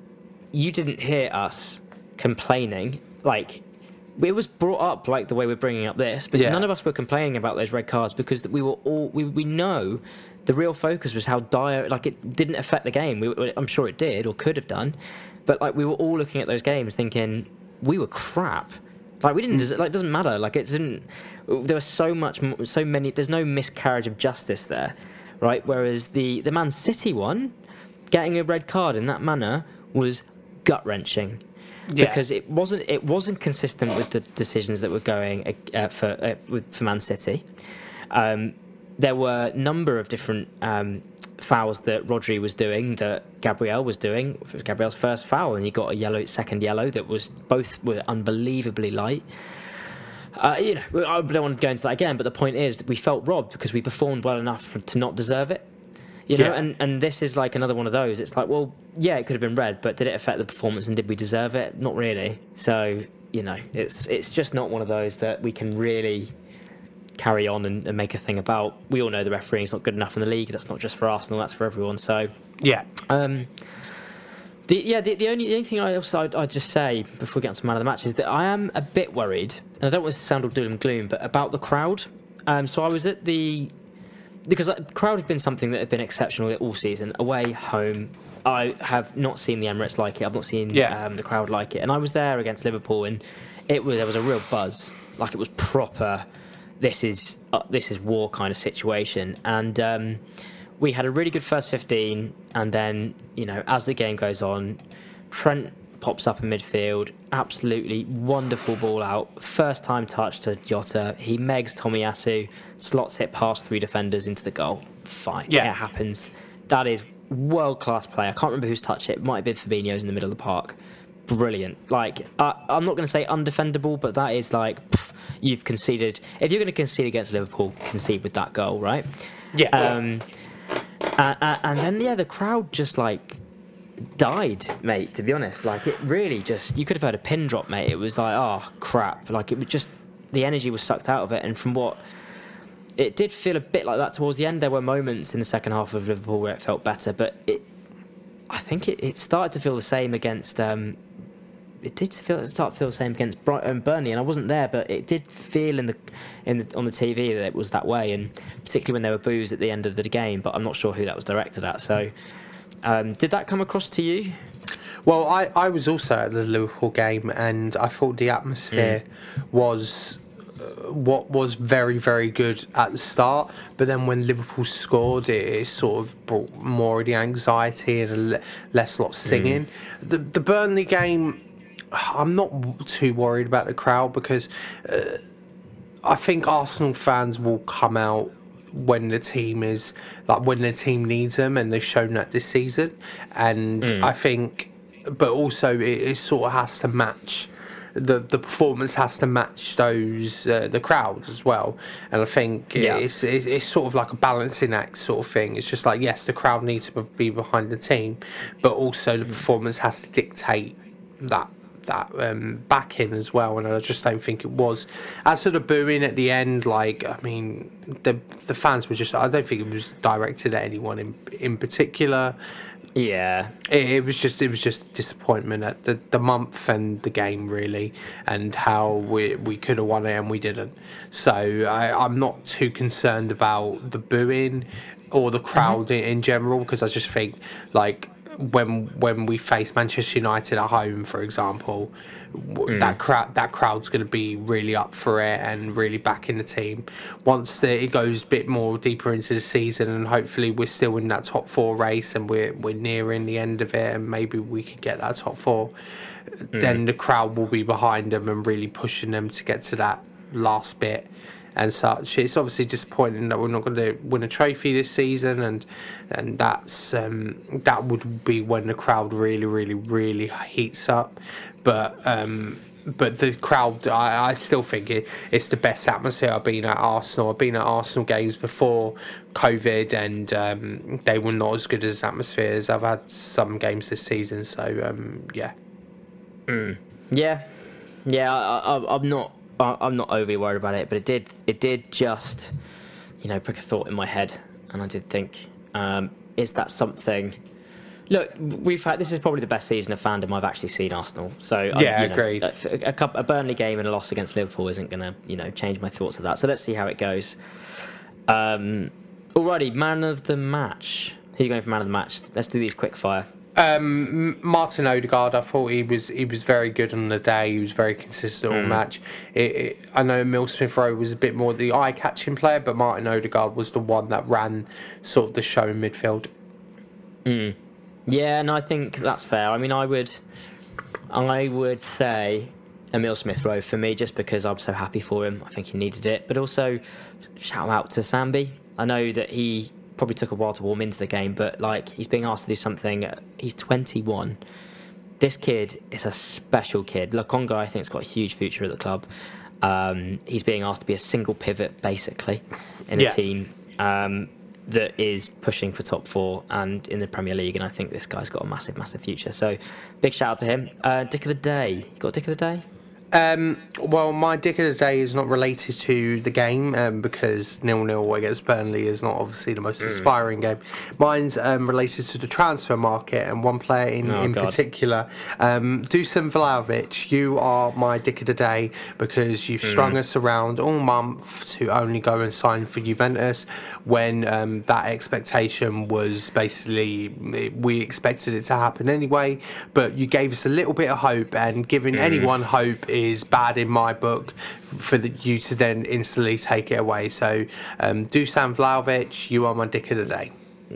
you didn't hear us complaining. Like, it was brought up like the way we're bringing up this, but yeah. none of us were complaining about those red cards because we were all we, we know the real focus was how dire like it didn't affect the game. We, i'm sure it did or could have done but like we were all looking at those games thinking we were crap. Like we didn't like it doesn't matter. Like it didn't there was so much so many there's no miscarriage of justice there right? Whereas the the man city one getting a red card in that manner was gut wrenching yeah. because it wasn't it wasn't consistent with the decisions that were going uh, for uh, for Man City. Um, there were a number of different um, fouls that Rodri was doing that Gabriel was doing. It was Gabriel's first foul, and he got a yellow, second yellow that was both were unbelievably light. Uh, you know, I don't want to go into that again, but the point is we felt robbed because we performed well enough for, to not deserve it. You know, Yeah. and, and this is like another one of those. It's like, well, yeah, it could have been red, but did it affect the performance and did we deserve it? Not really. So, you know, it's it's just not one of those that we can really carry on and, and make a thing about. We all know the refereeing is not good enough in the league. That's not just for Arsenal, that's for everyone. So, Yeah. um, the, yeah, the, the only the only thing I also I'd, I'd just say before we get on to man of the match is that I am a bit worried, and I don't want to sound all doom and gloom, but about the crowd. Um, so I was at the because the crowd have been something that have been exceptional all season, away, home. I have not seen the Emirates like it. I've not seen Yeah. um, the crowd like it, and I was there against Liverpool, and it was there was a real buzz, like it was proper. This is uh, this is war kind of situation, and um, we had a really good first fifteen, and then you know as the game goes on, Trent pops up in midfield, absolutely wonderful ball out, first time touch to Jota. He megs Tomiyasu, slots it past three defenders into the goal. Fine, Yeah. it happens. That is world class play. I can't remember who's touch it. It might have been Fabinho's in the middle of the park. Brilliant. Like I, I'm not going to say undefendable, but that is like pff, you've conceded. If you're going to concede against Liverpool, concede with that goal, right? Yeah. Um, and, and then yeah, the crowd just like died, mate. To be honest, like it really just you could have heard a pin drop, mate. It was like oh crap, like it was just the energy was sucked out of it, and from what it did feel a bit like that towards the end. There were moments in the second half of Liverpool where it felt better, but it, I think it, it started to feel the same against. Um, it did feel start to feel the same against Brighton Burnley, and I wasn't there, but it did feel in the in the, on the TV that it was that way, and particularly when there were boos at the end of the game. But I'm not sure who that was directed at. So, um, did that come across to you? Well, I, I was also at the Liverpool game, and I thought the atmosphere was uh, what was very very good at the start. But then when Liverpool scored, it, it sort of brought more of the anxiety and less lot singing. The the Burnley game, I'm not too worried about the crowd because uh, I think Arsenal fans will come out when the team is like when the team needs them, and they've shown that this season. And I think, but also it, it sort of has to match. The, the performance has to match those uh, the crowd as well, and I think Yeah. it's it, it's sort of like a balancing act sort of thing. It's just like yes, the crowd needs to be behind the team, but also the performance has to dictate that that um, back in as well, and I just don't think it was. As sort of booing at the end, like I mean, the the fans were just. I don't think it was directed at anyone in in particular. Yeah, It, it was just it was just disappointment at the, the month and the game really, and how we we could have won it and we didn't. So I, I'm not too concerned about the booing or the crowd in, in general because I just think like when when we face Manchester United at home, for example, w hmm. that crowd that crowd's going to be really up for it and really backing the team. Once the, it goes a bit more deeper into the season, and hopefully we're still in that top four race and we're we're nearing the end of it, and maybe we could get that top four. Hmm. Then the crowd will be behind them and really pushing them to get to that last bit and such. It's obviously disappointing that we're not going to win a trophy this season, and and that's um, that would be when the crowd really, really, really heats up. But um, but the crowd, I, I still think it, it's the best atmosphere I've been at Arsenal. I've been at Arsenal games before COVID, and um, they were not as good as atmospheres. I've had some games this season, so um, yeah. yeah, yeah. I, I, I'm not. I- I'm not overly worried about it, but it did. It did just, you know, prick a thought in my head, and I did think, um, is that something? Look, we've had this is probably the best season of fandom I've actually seen Arsenal. So I- Yeah, you know, agreed. A, a, couple, a Burnley game and a loss against Liverpool isn't going to, you know, change my thoughts of that. So let's see how it goes. Um, alrighty, man of the match. Who are you going for man of the match? Let's do these quick fire. Um, Martin Odegaard, I thought he was he was very good on the day. He was very consistent all match. It, it, I know Emil Smith Rowe was a bit more the eye catching player, but Martin Odegaard was the one that ran sort of the show in midfield. Yeah, and I think that's fair. I mean, I would, I would say Emil Smith Rowe for me, just because I'm so happy for him. I think he needed it, but also shout out to Sambi. I know that he probably took a while to warm into the game, but like he's being asked to do something. He's 21. This kid is a special kid. Lokonga, I think, has got a huge future at the club. Um, he's being asked to be a single pivot, basically, in Yeah. a team um, that is pushing for top four and in the Premier League. And I think this guy's got a massive, massive future. So, big shout out to him. Uh, Dick of the day. You got Dick of the day? Um, well, my dick of the day is not related to the game um, because nil nil against Burnley is not obviously the most Mm. inspiring game. Mine's um, related to the transfer market and one player in, Oh, in God. particular. Um, Dusan Vlahovic, you are my dick of the day because you've Mm. strung us around all month to only go and sign for Juventus when um, that expectation was basically we expected it to happen anyway. But you gave us a little bit of hope, and giving anyone hope is bad in my book for the, you to then instantly take it away. So, um, Dusan Vlahovic, you are my dick of the day.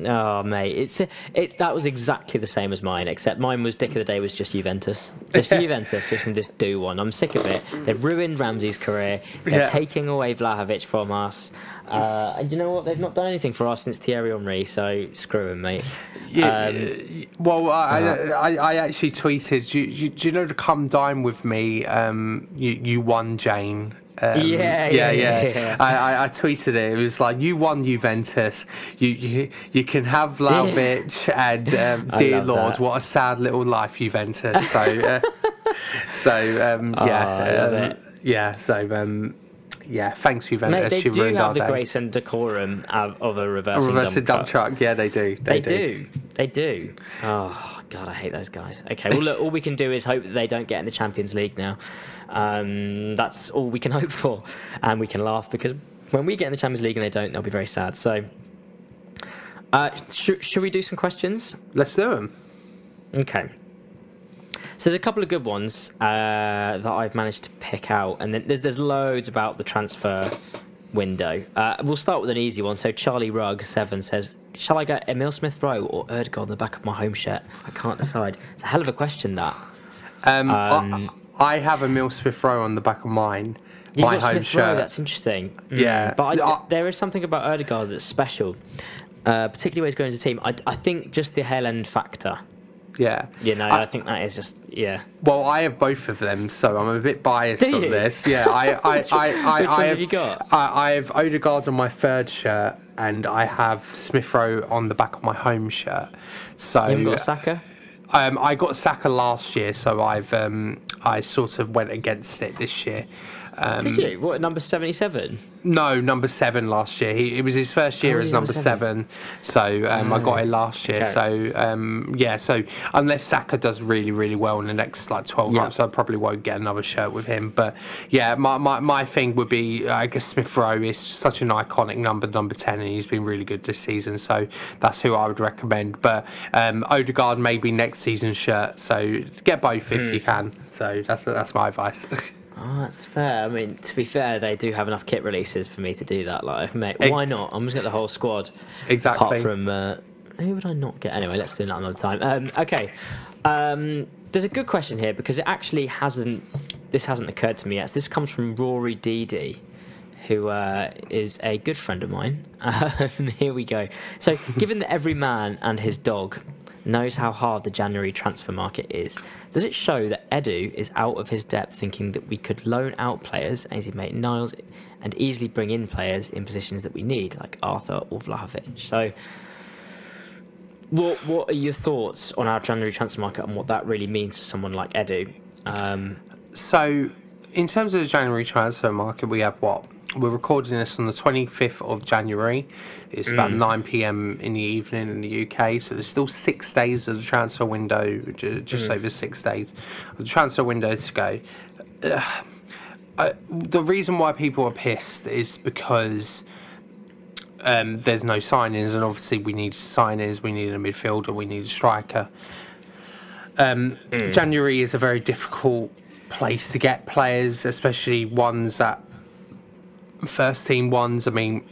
Oh mate, it's it. That was exactly the same as mine, except mine was Dick of the Day was just Juventus, just Juventus, just just do one. I'm sick of it. They've ruined Ramsey's career. They're Yeah. taking away Vlahovic from us, uh, and you know what? They've not done anything for us since Thierry Henry. So screw him, mate. Yeah, Um, well, I, uh-huh. I, I actually tweeted, you, you, do you know to come dine with me? Um, you, you won, Jane. Um, Yeah, yeah, yeah. I, I, I tweeted it. It was like, you won Juventus. You you, you can have Vlahovic and um, dear Lord, that. what a sad little life, Juventus. So, uh, so um, yeah, Oh, um, yeah. So um, yeah, thanks Juventus. mate, they you do have the day. grace and decorum of, of a A reversing reversing dump dump truck. truck. Yeah, they do. They do. They do. Oh god, I hate those guys. Okay, well look, all we can do is hope that they don't get in the Champions League now. Um, that's all we can hope for, and we can laugh because when we get in the Champions League and they don't, they'll be very sad. So, uh, should should we do some questions? Let's do them. Okay. So there's a couple of good ones uh, that I've managed to pick out, and then there's there's loads about the transfer window. Uh, we'll start with an easy one. So Charlie Rugg seven says, "Shall I get Emil Smith Rowe or Odegaard on the back of my home shirt? I can't decide. It's a hell of a question that. Um, Um, I, I have Emil Smith Rowe on the back of mine. You've my got home Smith shirt. Rowe. That's interesting. Mm, Yeah. but I, there is something about Odegaard that's special, uh, particularly when he's going to the team. I, I think just the Hale End factor. Yeah. You know, I- I think that is just yeah. Well, I have both of them, so I'm a bit biased on this. Yeah, I, I, Which- I, I, which I ones have you got? I, I have Odegaard on my third shirt, and I have Smith Rowe on the back of my home shirt. So You got Saka. Um, I got Saka last year, so I've um, I sort of went against it this year. Um, Did you? What number seventy seven? No, number seven last year. He, it was his first year Oh, as number number seven. So um, I got it last year. Okay. So um, yeah, so unless Saka does really, really well in the next like 12 Yeah. months, I probably won't get another shirt with him. But yeah, my, my, my thing would be, I guess Smith Rowe is such an iconic number, number 10, and he's been really good this season. So that's who I would recommend. But um, Odegaard maybe next season's shirt. So get both Hmm. if you can. So that's that's my advice. Oh, that's fair. I mean, to be fair, they do have enough kit releases for me to do that. Like, mate, why not? I'm just get the whole squad. Exactly. Apart from uh, who would I not get? Anyway, let's do that another time. Um, okay. Um, there's a good question here because it actually hasn't. This hasn't occurred to me yet. So this comes from Rory DD, who uh, is a good friend of mine. Um, here we go. So, given that every man and his dog knows how hard the January transfer market is, does it show that Edu is out of his depth thinking that we could loan out players, as he made Niles, and easily bring in players in positions that we need, like Arthur or Vlahovic? So, what what are your thoughts on our January transfer market and what that really means for someone like Edu? Um, So, in terms of the January transfer market, we have what? We're recording this on the 25th of January. It's about 9 pm in the evening in the UK. So, there's still six days of the transfer window, ju- just over six days of the transfer window to go. Uh, I, the reason why people are pissed is because um, there's no signings, and obviously, we need signings, we need a midfielder, we need a striker. Um, January is a very difficult place to get players, especially ones that first team ones. I mean,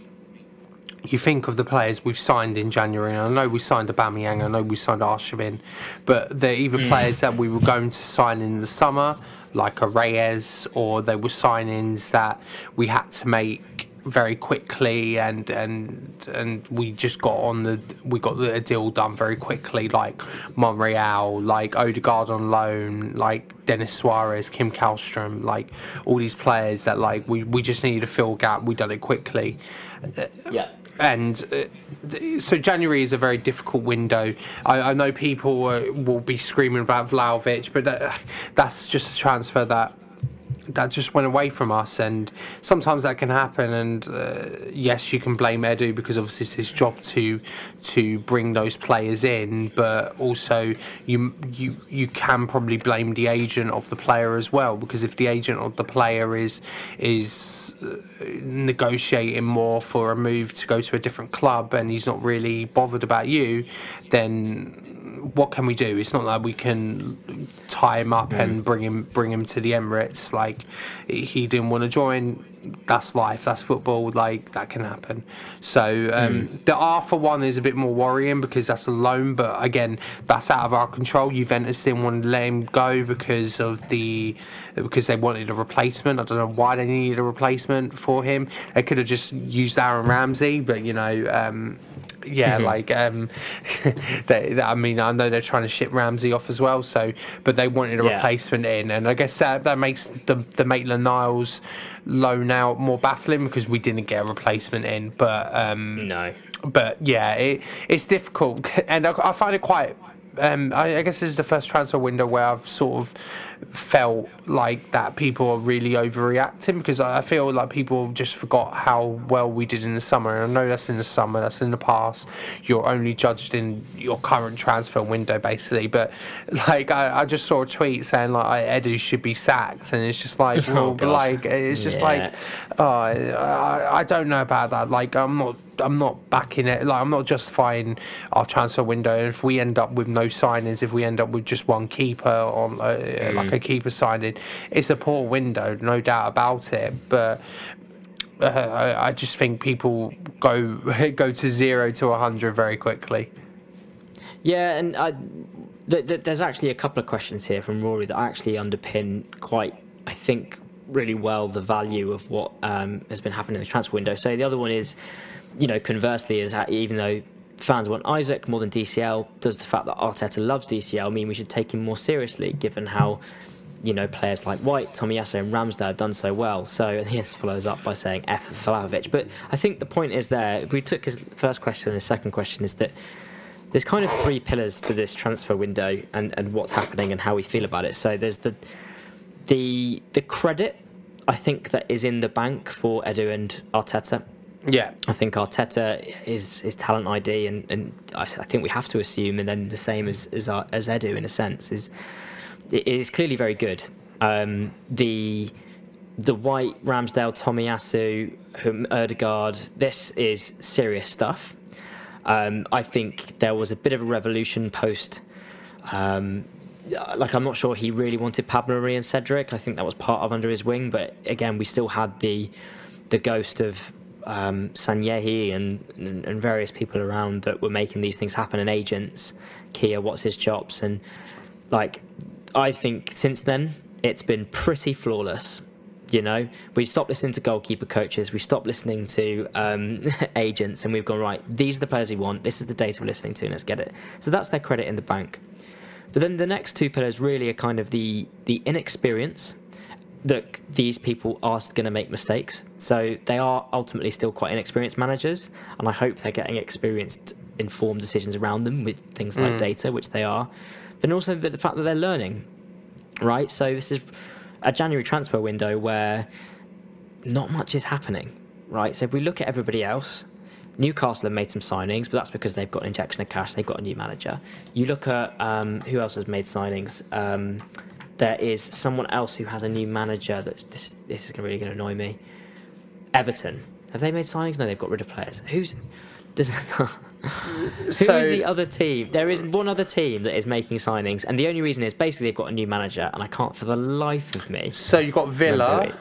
you think of the players we've signed in January, and I know we signed Aubameyang, I know we signed Arshavin, but they're either hmm. players that we were going to sign in the summer, like a Reyes, or they were signings that we had to make very quickly, and and and we just got on the we got the deal done very quickly, like Monreal, like Odegaard on loan, like Denis Suarez, Kim Kallstrom, like all these players that like we we just needed to fill gap. We done it quickly. Yeah. and uh, so January is a very difficult window. I, I know people uh, will be screaming about Vlahovic, but that, that's just a transfer that that just went away from us, and sometimes that can happen. And uh, yes, you can blame Edu because obviously it's his job to to bring those players in, but also you you you can probably blame the agent of the player as well because if the agent of the player is is uh, negotiating more for a move to go to a different club and he's not really bothered about you, then what can we do? It's not like we can tie him up and bring him bring him to the Emirates. Like he didn't want to join. That's life. That's football. Like that can happen. So um, the Arthur one is a bit more worrying because that's a loan. But again, that's out of our control. Juventus didn't want to let him go because of the because they wanted a replacement. I don't know why they needed a replacement for him. They could have just used Aaron Ramsey, but you know. Um, yeah, like um, they, they- I mean, I know they're trying to ship Ramsey off as well. So, but they wanted a Yeah. replacement in, and I guess that that makes the the Maitland Niles loan out more baffling because we didn't get a replacement in. But um, No. but yeah, it, it's difficult, and I, I find it quite. Um, I, I guess this is the first transfer window where I've sort of felt like that people are really overreacting because I I feel like people just forgot how well we did in the summer. And I know that's in the summer, that's in the past. You're only judged in your current transfer window, basically. But like, I, I just saw a tweet saying like Edu should be sacked, and it's just like, well, God. like it's just Yeah. like, oh, I, I don't know about that. Like, I'm not. I'm not backing it. Like I'm not justifying our transfer window. And if we end up with no signings, if we end up with just one keeper on uh, like a keeper signing, it's a poor window, no doubt about it. But uh, I, I just think people go go to zero to hundred very quickly. Yeah, and I, th- th- there's actually a couple of questions here from Rory that actually underpin quite, I think, really well the value of what um, has been happening in the transfer window. So the other one is, you know, conversely, is that even though fans want Isaac more than DCL, does the fact that Arteta loves DCL mean we should take him more seriously, given how, you know, players like White, Tommy Tomiyasu, and Ramsdale have done so well? So he follows up by saying F Vlahovic. But I think the point is there. If we took his first question and his second question is that there's kind of three pillars to this transfer window and, and what's happening and how we feel about it. So there's the the the credit I think that is in the bank for Edu and Arteta. Yeah, I think Arteta is his talent ID, and, and I, think we have to assume, and then the same as as, our, as Edu in a sense is it is clearly very good. Um, the the White Ramsdale, Tomiyasu, Odegaard, this is serious stuff. Um, I think there was a bit of a revolution post. Um, like I'm not sure he really wanted Pablo Mari and Cedric. I think that was part of under his wing, but again, we still had the the ghost of um, Sanllehi and, and and various people around that were making these things happen, and agents, Kia, what's his chops, and like I think since then it's been pretty flawless. You know, we stopped listening to goalkeeper coaches, we stopped listening to um, agents, and we've gone right. These are the players we want. This is the data we're listening to. Let's get it. So that's their credit in the bank. But then the next two pillars really are kind of the the inexperience that these people are going to make mistakes. So they are ultimately still quite inexperienced managers, and I hope they're getting experienced, informed decisions around them with things like data, which they are. But also the, the fact that they're learning, right? So this is a January transfer window where not much is happening, right? So if we look at everybody else, Newcastle have made some signings, but that's because they've got an injection of cash. They've got a new manager. You look at um, who else has made signings. Um, there is someone else who has a new manager. That's this. This is really going to annoy me. Everton have they made signings? No, they've got rid of players. Who's there's who's So- the other team? There is one other team that is making signings, and the only reason is basically they've got a new manager, and I can't for the life of me. So you've got Villa.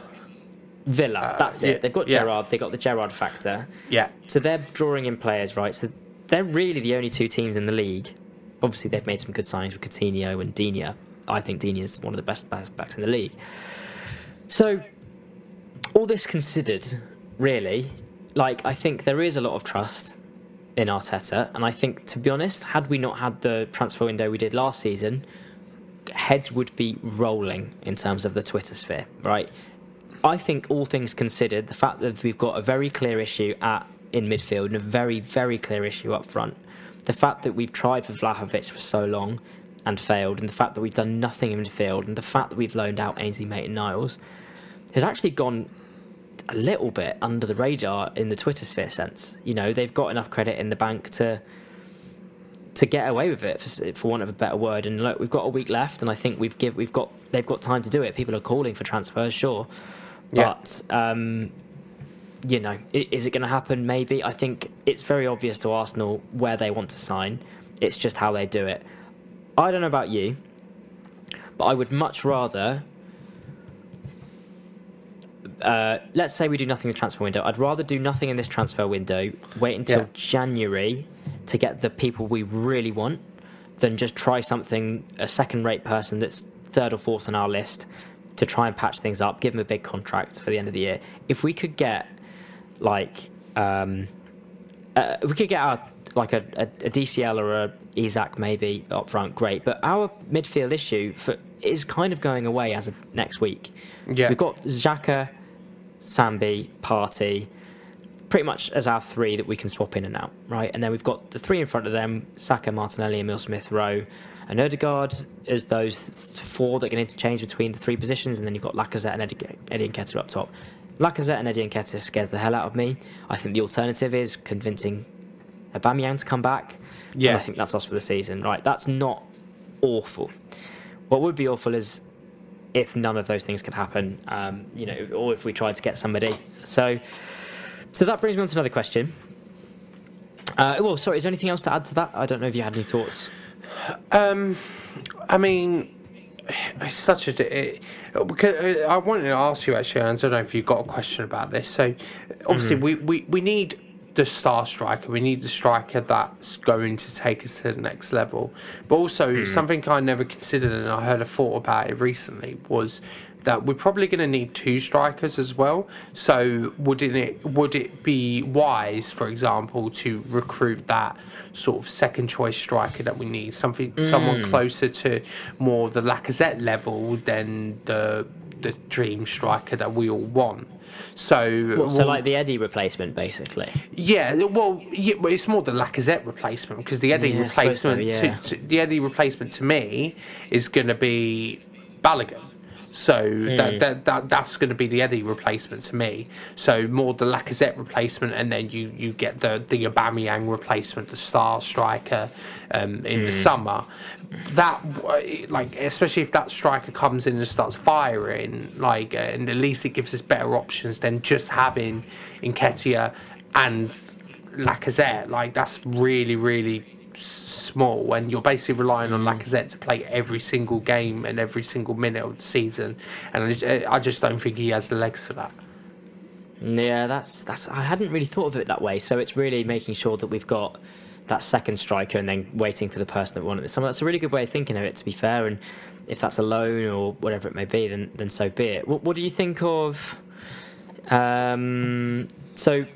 Villa, uh, that's yeah, it. They've got yeah. Gerrard. They've got the Gerrard factor. Yeah. So they're drawing in players, right? So they're really the only two teams in the league. Obviously, they've made some good signings with Coutinho and Digne. I think Digne is one of the best backs in the league. So, all this considered, really. Like, I think there is a lot of trust in Arteta, and I think, to be honest, had we not had the transfer window we did last season, heads would be rolling in terms of the Twitter sphere, right? I think, all things considered, the fact that we've got a very clear issue at in midfield and a very, very clear issue up front, the fact that we've tried for Vlahovic for so long and failed, and the fact that we've done nothing in midfield, and the fact that we've loaned out Ainsley Maitland Niles has actually gone a little bit under the radar in the Twitter sphere sense. You know, they've got enough credit in the bank to to get away with it, for, for want of a better word. And look, we've got a week left, and I think we've give we've got they've got time to do it. People are calling for transfers, sure, Yeah. but um, you know, is it going to happen? Maybe. I think it's very obvious to Arsenal where they want to sign. It's just how they do it. I don't know about you, but I would much rather. Uh, let's say we do nothing in the transfer window. I'd rather do nothing in this transfer window, wait until Yeah. January to get the people we really want, than just try something, a second rate person that's third or fourth on our list to try and patch things up, give them a big contract for the end of the year. If we could get, like, um, uh, if we could get our like a, a, a DCL or a Isaac maybe up front, great. But our midfield issue for, is kind of going away as of next week. Yeah. We've got Xhaka, Sambi, Partey, pretty much as our three that we can swap in and out, right? And then we've got the three in front of them: Saka, Martinelli, Emil Smith Rowe, and Odegaard as those four that can interchange between the three positions. And then you've got Lacazette and Eddie, Eddie Nketiah up top. Lacazette and Eddie Nketiah scares the hell out of me. I think the alternative is convincing Aubameyang to come back. Yeah. And I think that's us for the season, right? That's not awful. What would be awful is if none of those things could happen, um, you know, or if we tried to get somebody. So, so that brings me on to another question. Uh, well, sorry, is there anything else to add to that? I don't know if you had any thoughts. Um, I mean, it's such a. It, because uh, I wanted to ask you actually, and I don't know if you've got a question about this. So, obviously, we, we, we need the star striker. We need the striker that's going to take us to the next level. But also, hmm. something I never considered, and I heard a thought about it recently, was that we're probably going to need two strikers as well. So, wouldn't it would it be wise, for example, to recruit that sort of second choice striker that we need, something someone hmm. closer to more the Lacazette level than the the dream striker that we all want. So, So, well, like the Eddie replacement, basically. yeah, well, yeah, well, it's more the Lacazette replacement because the Eddie Yeah, suppose so, replacement, yeah. to, to, the Eddie replacement to me is going to be Balogun. So Hmm. that, that, that that's going to be the Eddie replacement to me. So more the Lacazette replacement, and then you you get the the Aubameyang replacement, the star striker, um, in the Hmm. summer. That like especially if that striker comes in and starts firing, like, uh, and at least it gives us better options than just having Nketiah and Lacazette. Like that's really really small, and you're basically relying on Lacazette to play every single game and every single minute of the season. And I just, I just don't think he has the legs for that. Yeah, that's that's. I hadn't really thought of it that way. So it's really making sure that we've got that second striker and then waiting for the person that wanted it. So that's a really good way of thinking of it. To be fair, and if that's a loan or whatever it may be, then then so be it. What, what do you think of? Um, so,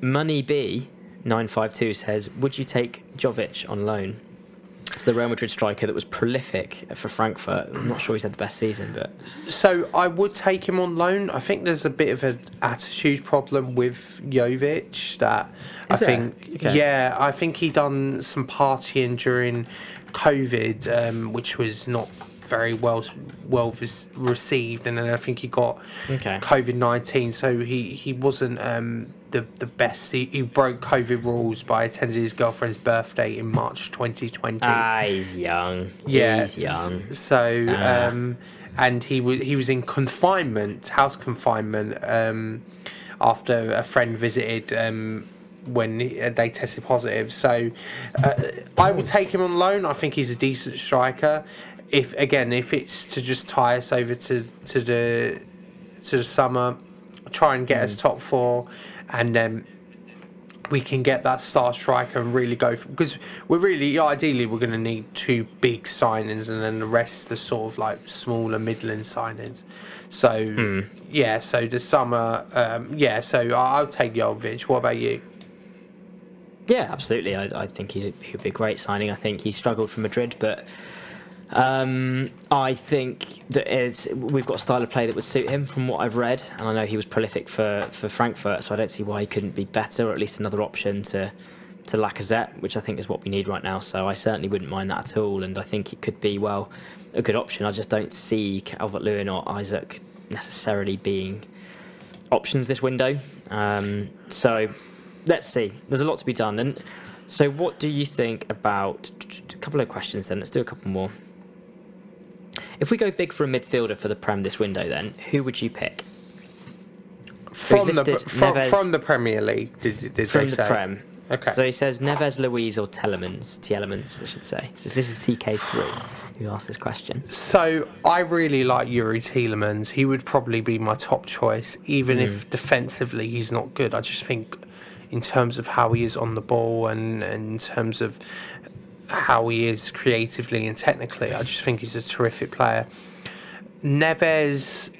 Money B nine five two says, would you take Jovic on loan? It's the Real Madrid striker that was prolific for Frankfurt. I'm not sure he's had the best season, but So I would take him on loan. I think there's a bit of an attitude problem with Jovic that I there? think Okay. yeah, I think he done some partying during COVID, um, which was not very well well received, and then I think he got Okay. COVID nineteen, so he he wasn't um, the the best. He, he broke COVID rules by attending his girlfriend's birthday in March 2020. ah, he's young. Yeah, he's young. So, Ah. um, and he was he was in confinement, house confinement, um, after a friend visited um, when uh, they tested positive. So, uh, I will take him on loan. I think he's a decent striker. If again, if it's to just tie us over to to the to the summer, try and get Hmm. us top four, and then we can get that star striker and really go because we're really ideally we're going to need two big signings and then the rest are sort of like smaller midland signings so yeah so the summer um, yeah so I'll take Jovic what about you Yeah, absolutely. I, I think he's a, he'd be a great signing. I think he struggled for Madrid, but um, I think that is we've got a style of play that would suit him from what I've read, and I know he was prolific for, for Frankfurt, so I don't see why he couldn't be better, or at least another option to to Lacazette, which I think is what we need right now. So I certainly wouldn't mind that at all, and I think it could be well a good option. I just don't see Calvert Lewin or Isaac necessarily being options this window. Um, so let's see. There's a lot to be done. And so, what do you think about a couple of questions? Then let's do a couple more. If we go big for a midfielder for the Prem this window, then who would you pick from the from, Neves- from the Premier League did, did from the say Prem? Okay. So he says Neves, Luiz, or Tielemans. Tielemans, I should say. So this is CK3 who asked this question. So I really like Yuri Tielemans. He would probably be my top choice, even Hmm. if defensively he's not good. I just think, in terms of how he is on the ball and, and in terms of how he is creatively and technically, I just think he's a terrific player. Neves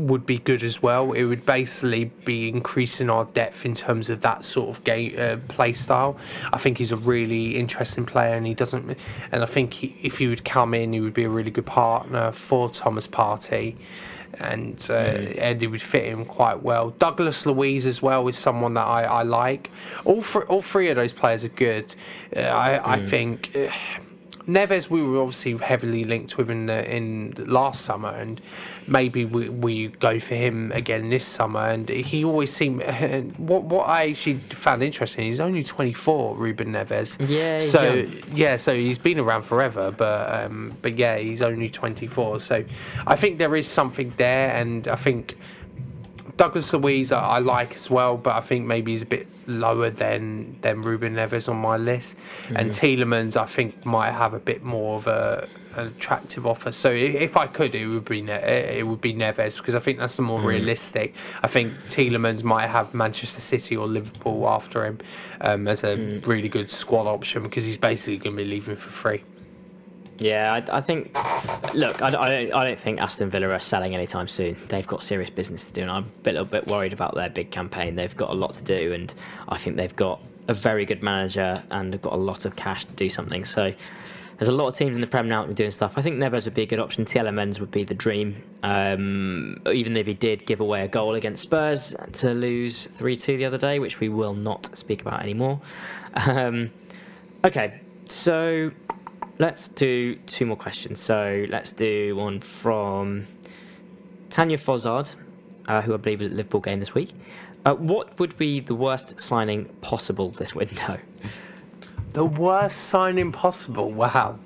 would be good as well. It would basically be increasing our depth in terms of that sort of game uh, play style. I think he's a really interesting player, and he doesn't. And I think he, if he would come in, he would be a really good partner for Thomas Partey, and uh, and he would fit in quite well. Douglas Luiz as well is someone that I, I like. All three all three of those players are good. Uh, I I think. Uh, Neves, we were obviously heavily linked with in the, in the last summer, and maybe we, we go for him again this summer. And he always seemed what what I actually found interesting. He's only twenty four, Ruben Neves. Yeah, So young. yeah, so he's been around forever, but um, but yeah, he's only twenty four. So I think there is something there, and I think Douglas Luiz I, I like as well, but I think maybe he's a bit lower than than Ruben Neves on my list. And Tielemans I think might have a bit more of a an attractive offer. So if I could, it would be ne- it would be Neves because I think that's the more realistic. I think Tielemans might have Manchester City or Liverpool after him um, as a really good squad option because he's basically going to be leaving for free. Yeah, I, I think. Look, I, I don't. I don't think Aston Villa are selling anytime soon. They've got serious business to do, and I'm a bit- little bit worried about their big campaign. They've got a lot to do, and I think they've got a very good manager and they've got a lot of cash to do something. So there's a lot of teams in the Prem now doing stuff. I think Neves would be a good option. Tielemans would be the dream. Um, even if he did give away a goal against Spurs to lose 3 2 the other day, which we will not speak about anymore. Um, okay, so let's do two more questions. So let's do one from Tanya Fozard, uh, who I believe was at Liverpool game this week. Uh, what would be the worst signing possible this window? The worst signing possible. Wow.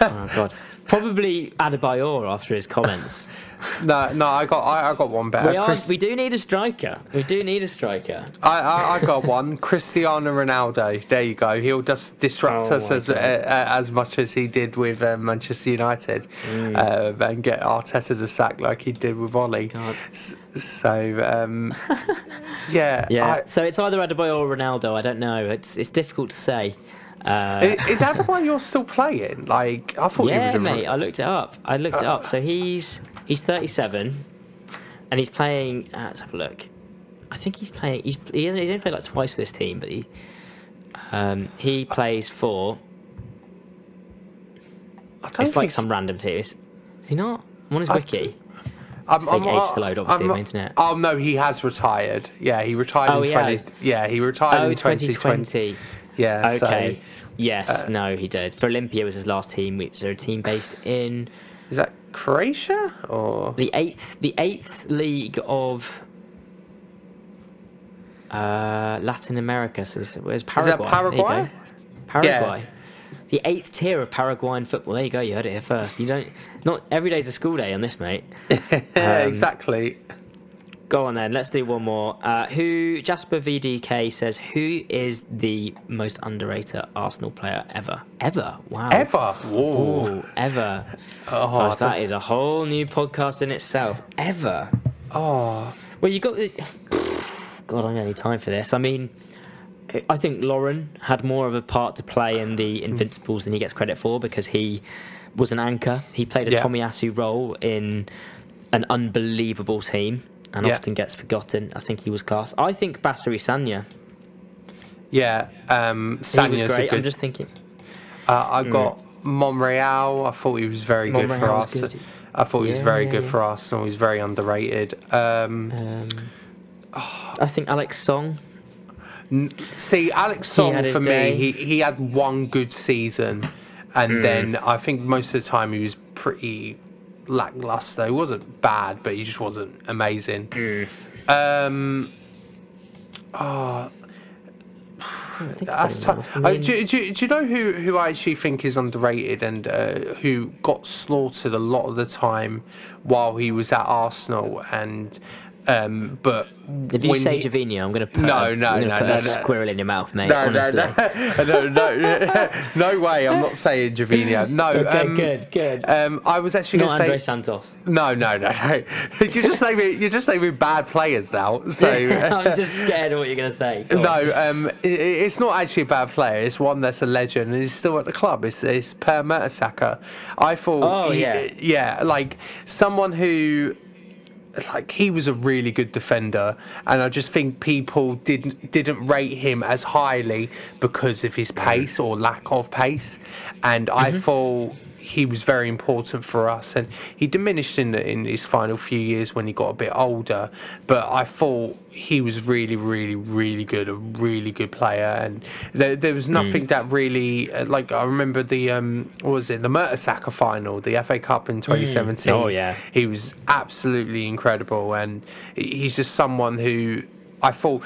Oh God, probably Adebayor after his comments. No, no, I got I, I got one better. we are, we do need a striker. We do need a striker. I, I, I got one. Cristiano Ronaldo. There you go. He'll just disrupt Oh us as uh, uh, as much as he did with uh, Manchester United, Mm. uh, and get Arteta to sack like he did with Ollie. God. So um, yeah, Yeah. I- so it's either Adebayor or Ronaldo. I don't know. It's it's difficult to say. Uh, is that the one you're still playing? Like I thought you Yeah, would mate. I looked it up. I looked it up. So he's he's 37, and he's playing. Uh, let's have a look. I think he's playing. He's, he hasn't. He's only played like twice for this team, but he um, he plays for. It's like some random team. Is, is he not? I'm on his I- wiki. I'm, taking ages to load, obviously, on the internet. Oh no, he has retired. Yeah, he retired Oh, in he 20. has? Yeah, he retired Oh, in 2020. 2020. Yeah. so- uh, Okay. yes. no, he did. For Olimpia was his last team. Was there a team based in is that Croatia or? the eighth the eighth league of uh, Latin America. So where's Paraguay? that There you Paraguay? Paraguay. The eighth tier of Paraguayan football. There you go. You heard it here first. You don't. Not every day's a school day on this, mate. Yeah, Um, exactly. Go on then. Let's do one more. Uh, who Jasper VDK says who is the most underrated Arsenal player ever? Ever? Wow. Ever? Ooh, ever. Oh, Gosh, that is a whole new podcast in itself. Ever. Oh, Well, you got. the- God, I don't have any time for this. I mean, I think Lauren had more of a part to play in the Invincibles than he gets credit for because he was an anchor. He played a Yeah. Tomiyasu role in an unbelievable team and Yeah. often gets forgotten. I think he was class. I think Bacary Sagna. Yeah, um, Sagna's great. good. I'm just thinking. Uh, I got Monreal. I thought he was very good for us. I thought he was Yeah, very good yeah. for Arsenal. He's very underrated. Um, Um, I think Alex Song. see, Alex Song for me, day. he, he had one good season, and then I think most of the time he was pretty lackluster. He wasn't bad, but he just wasn't amazing. Um, oh, That's tough. Do, do, do you know who, who I actually think is underrated and uh, who got slaughtered a lot of the time while he was at Arsenal and um, but If you when say he- Gervinho, I'm going to put, No, a, no, no, put no, a no. squirrel in your mouth, mate. no, no, honestly. no, no, no, no way. I'm not saying Gervinho. No, Okay, um, good, good. Um, I was actually going to Andre say Santos. no, no, no, no. You're just naming you're just naming bad players now. So I'm just scared of what you're going to say. Go on. No, um, i it's not actually a bad player. It's one that's a legend and he's still at the club. It's, it's Per Mertesacker. I thought, Oh, he- yeah. yeah, like someone who, like he was a really good defender, and I just think people didn't didn't rate him as highly because of his pace or lack of pace, and I mm-hmm. thought. He was very important for us, and he diminished in the, in his final few years when he got a bit older. But I thought he was really, really, really good, a really good player, and there, there was nothing that really uh, like. I remember the um, what was it the Mertesacker final, the FA Cup in 2017. Oh, yeah. he was absolutely incredible, and he's just someone who I thought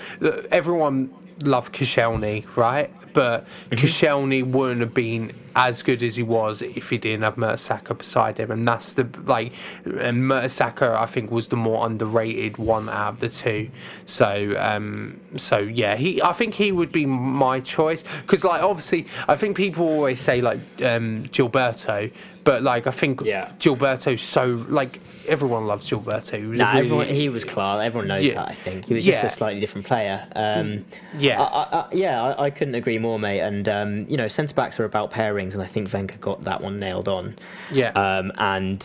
everyone loved Koscielny, right? But Koscielny wouldn't have been as good as he was if he didn't have Mertesacker beside him, and that's the like. And Mertesacker, I think, was the more underrated one out of the two. So, um, so yeah, he. I think he would be my choice because, like, obviously, I think people always say like um, Gilberto. But like I think Yeah. Gilberto's so like everyone loves Gilberto. He was Nah, really- everyone, he was class. Everyone knows Yeah. that. I think he was just Yeah. a slightly different player. Um, Yeah. I, I, yeah, I, I couldn't agree more, mate. And um, you know, centre backs are about pairings, and I think Wenger got that one nailed on. Yeah. Um, and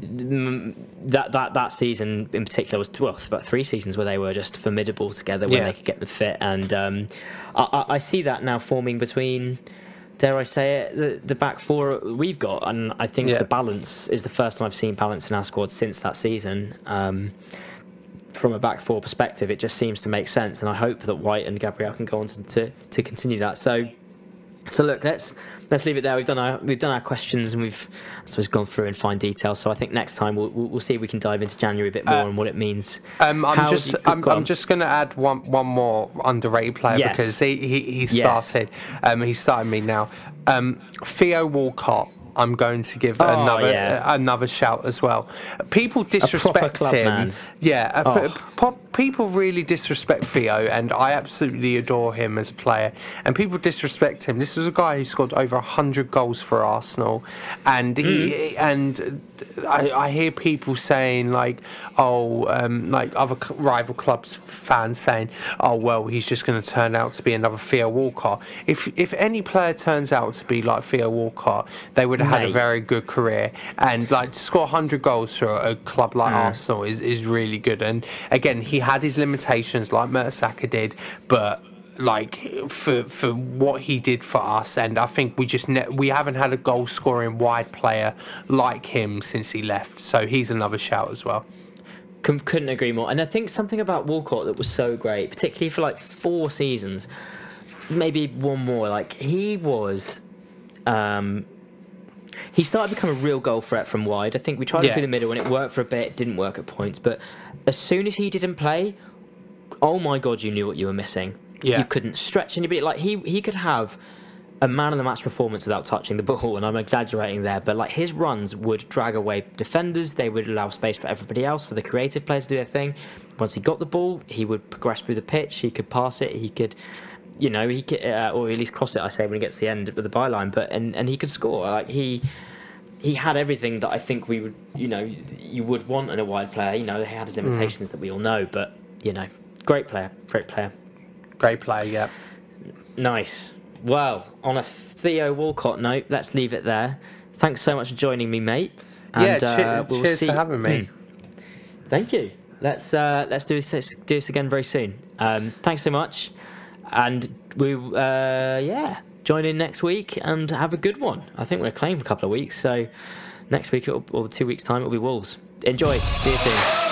that that that season in particular was well about three seasons where they were just formidable together when Yeah. they could get them fit. And um, I, I I see that now forming between. Dare I say it? The, the back four we've got, and I think Yeah. the balance is the first time I've seen balance in our squad since that season. Um, from a back four perspective, it just seems to make sense, and I hope that White and Gabriel can go on to, to, to continue that. So, so look, let's let's leave it there. We've done our we've done our questions, and we've I suppose gone through in fine detail. So I think next time we'll we'll, we'll see if we can dive into January a bit more and what it means. Um, I'm How just you- I'm, I'm just going to add one one more underrated player Yes. because he he, he Yes. started um, he started me now. Um, Theo Walcott. I'm going to give Oh, another yeah. another shout as well. People disrespect him. man. Yeah, Oh. p- po- people really disrespect Theo, and I absolutely adore him as a player. And people disrespect him. This was a guy who scored over hundred goals for Arsenal, and he and I, I hear people saying like, oh, um, like other rival clubs fans saying, oh well, he's just going to turn out to be another Theo Walcott. If if any player turns out to be like Theo Walcott, they would had a very good career. And like to score 100 goals for a club like Arsenal is, is really good. And again, he had his limitations like Mertesacker did, but like for for what he did for us and I think we just ne- we haven't had a goal scoring wide player like him since he left so he's another shout as well couldn't agree more. And I think something about Walcott that was so great, particularly for like four seasons, maybe one more. Like he was, um, he started to become a real goal threat from wide. I think we tried it Yeah. through the middle and it worked for a bit. Didn't work at points, but as soon as he didn't play, oh my god, you knew what you were missing. Yeah. You couldn't stretch anybody. Like he he could have a man of the match performance without touching the ball, and I'm exaggerating there, but like his runs would drag away defenders. They would allow space for everybody else, for the creative players to do their thing. Once he got the ball, he would progress through the pitch. He could pass it. He could, you know, he could, uh, or at least cross it. I say when he gets to the end of the byline, but and and he could score. Like he. He had everything that I think we would, you know, you would want in a wide player. You know, he had his limitations that we all know, but you know, great player, great player. great player yeah Nice. Well, on a Theo Walcott note, let's leave it there. Thanks so much for joining me, mate. yeah, And, che- uh, we'll cheers see- for having me. Hmm. Thank you. Let's uh, let's do this do this again very soon. Um, thanks so much, and we uh, yeah join in next week and have a good one. I think we're for a couple of weeks, so next week or the two weeks time it'll be Wolves. Enjoy. See you soon.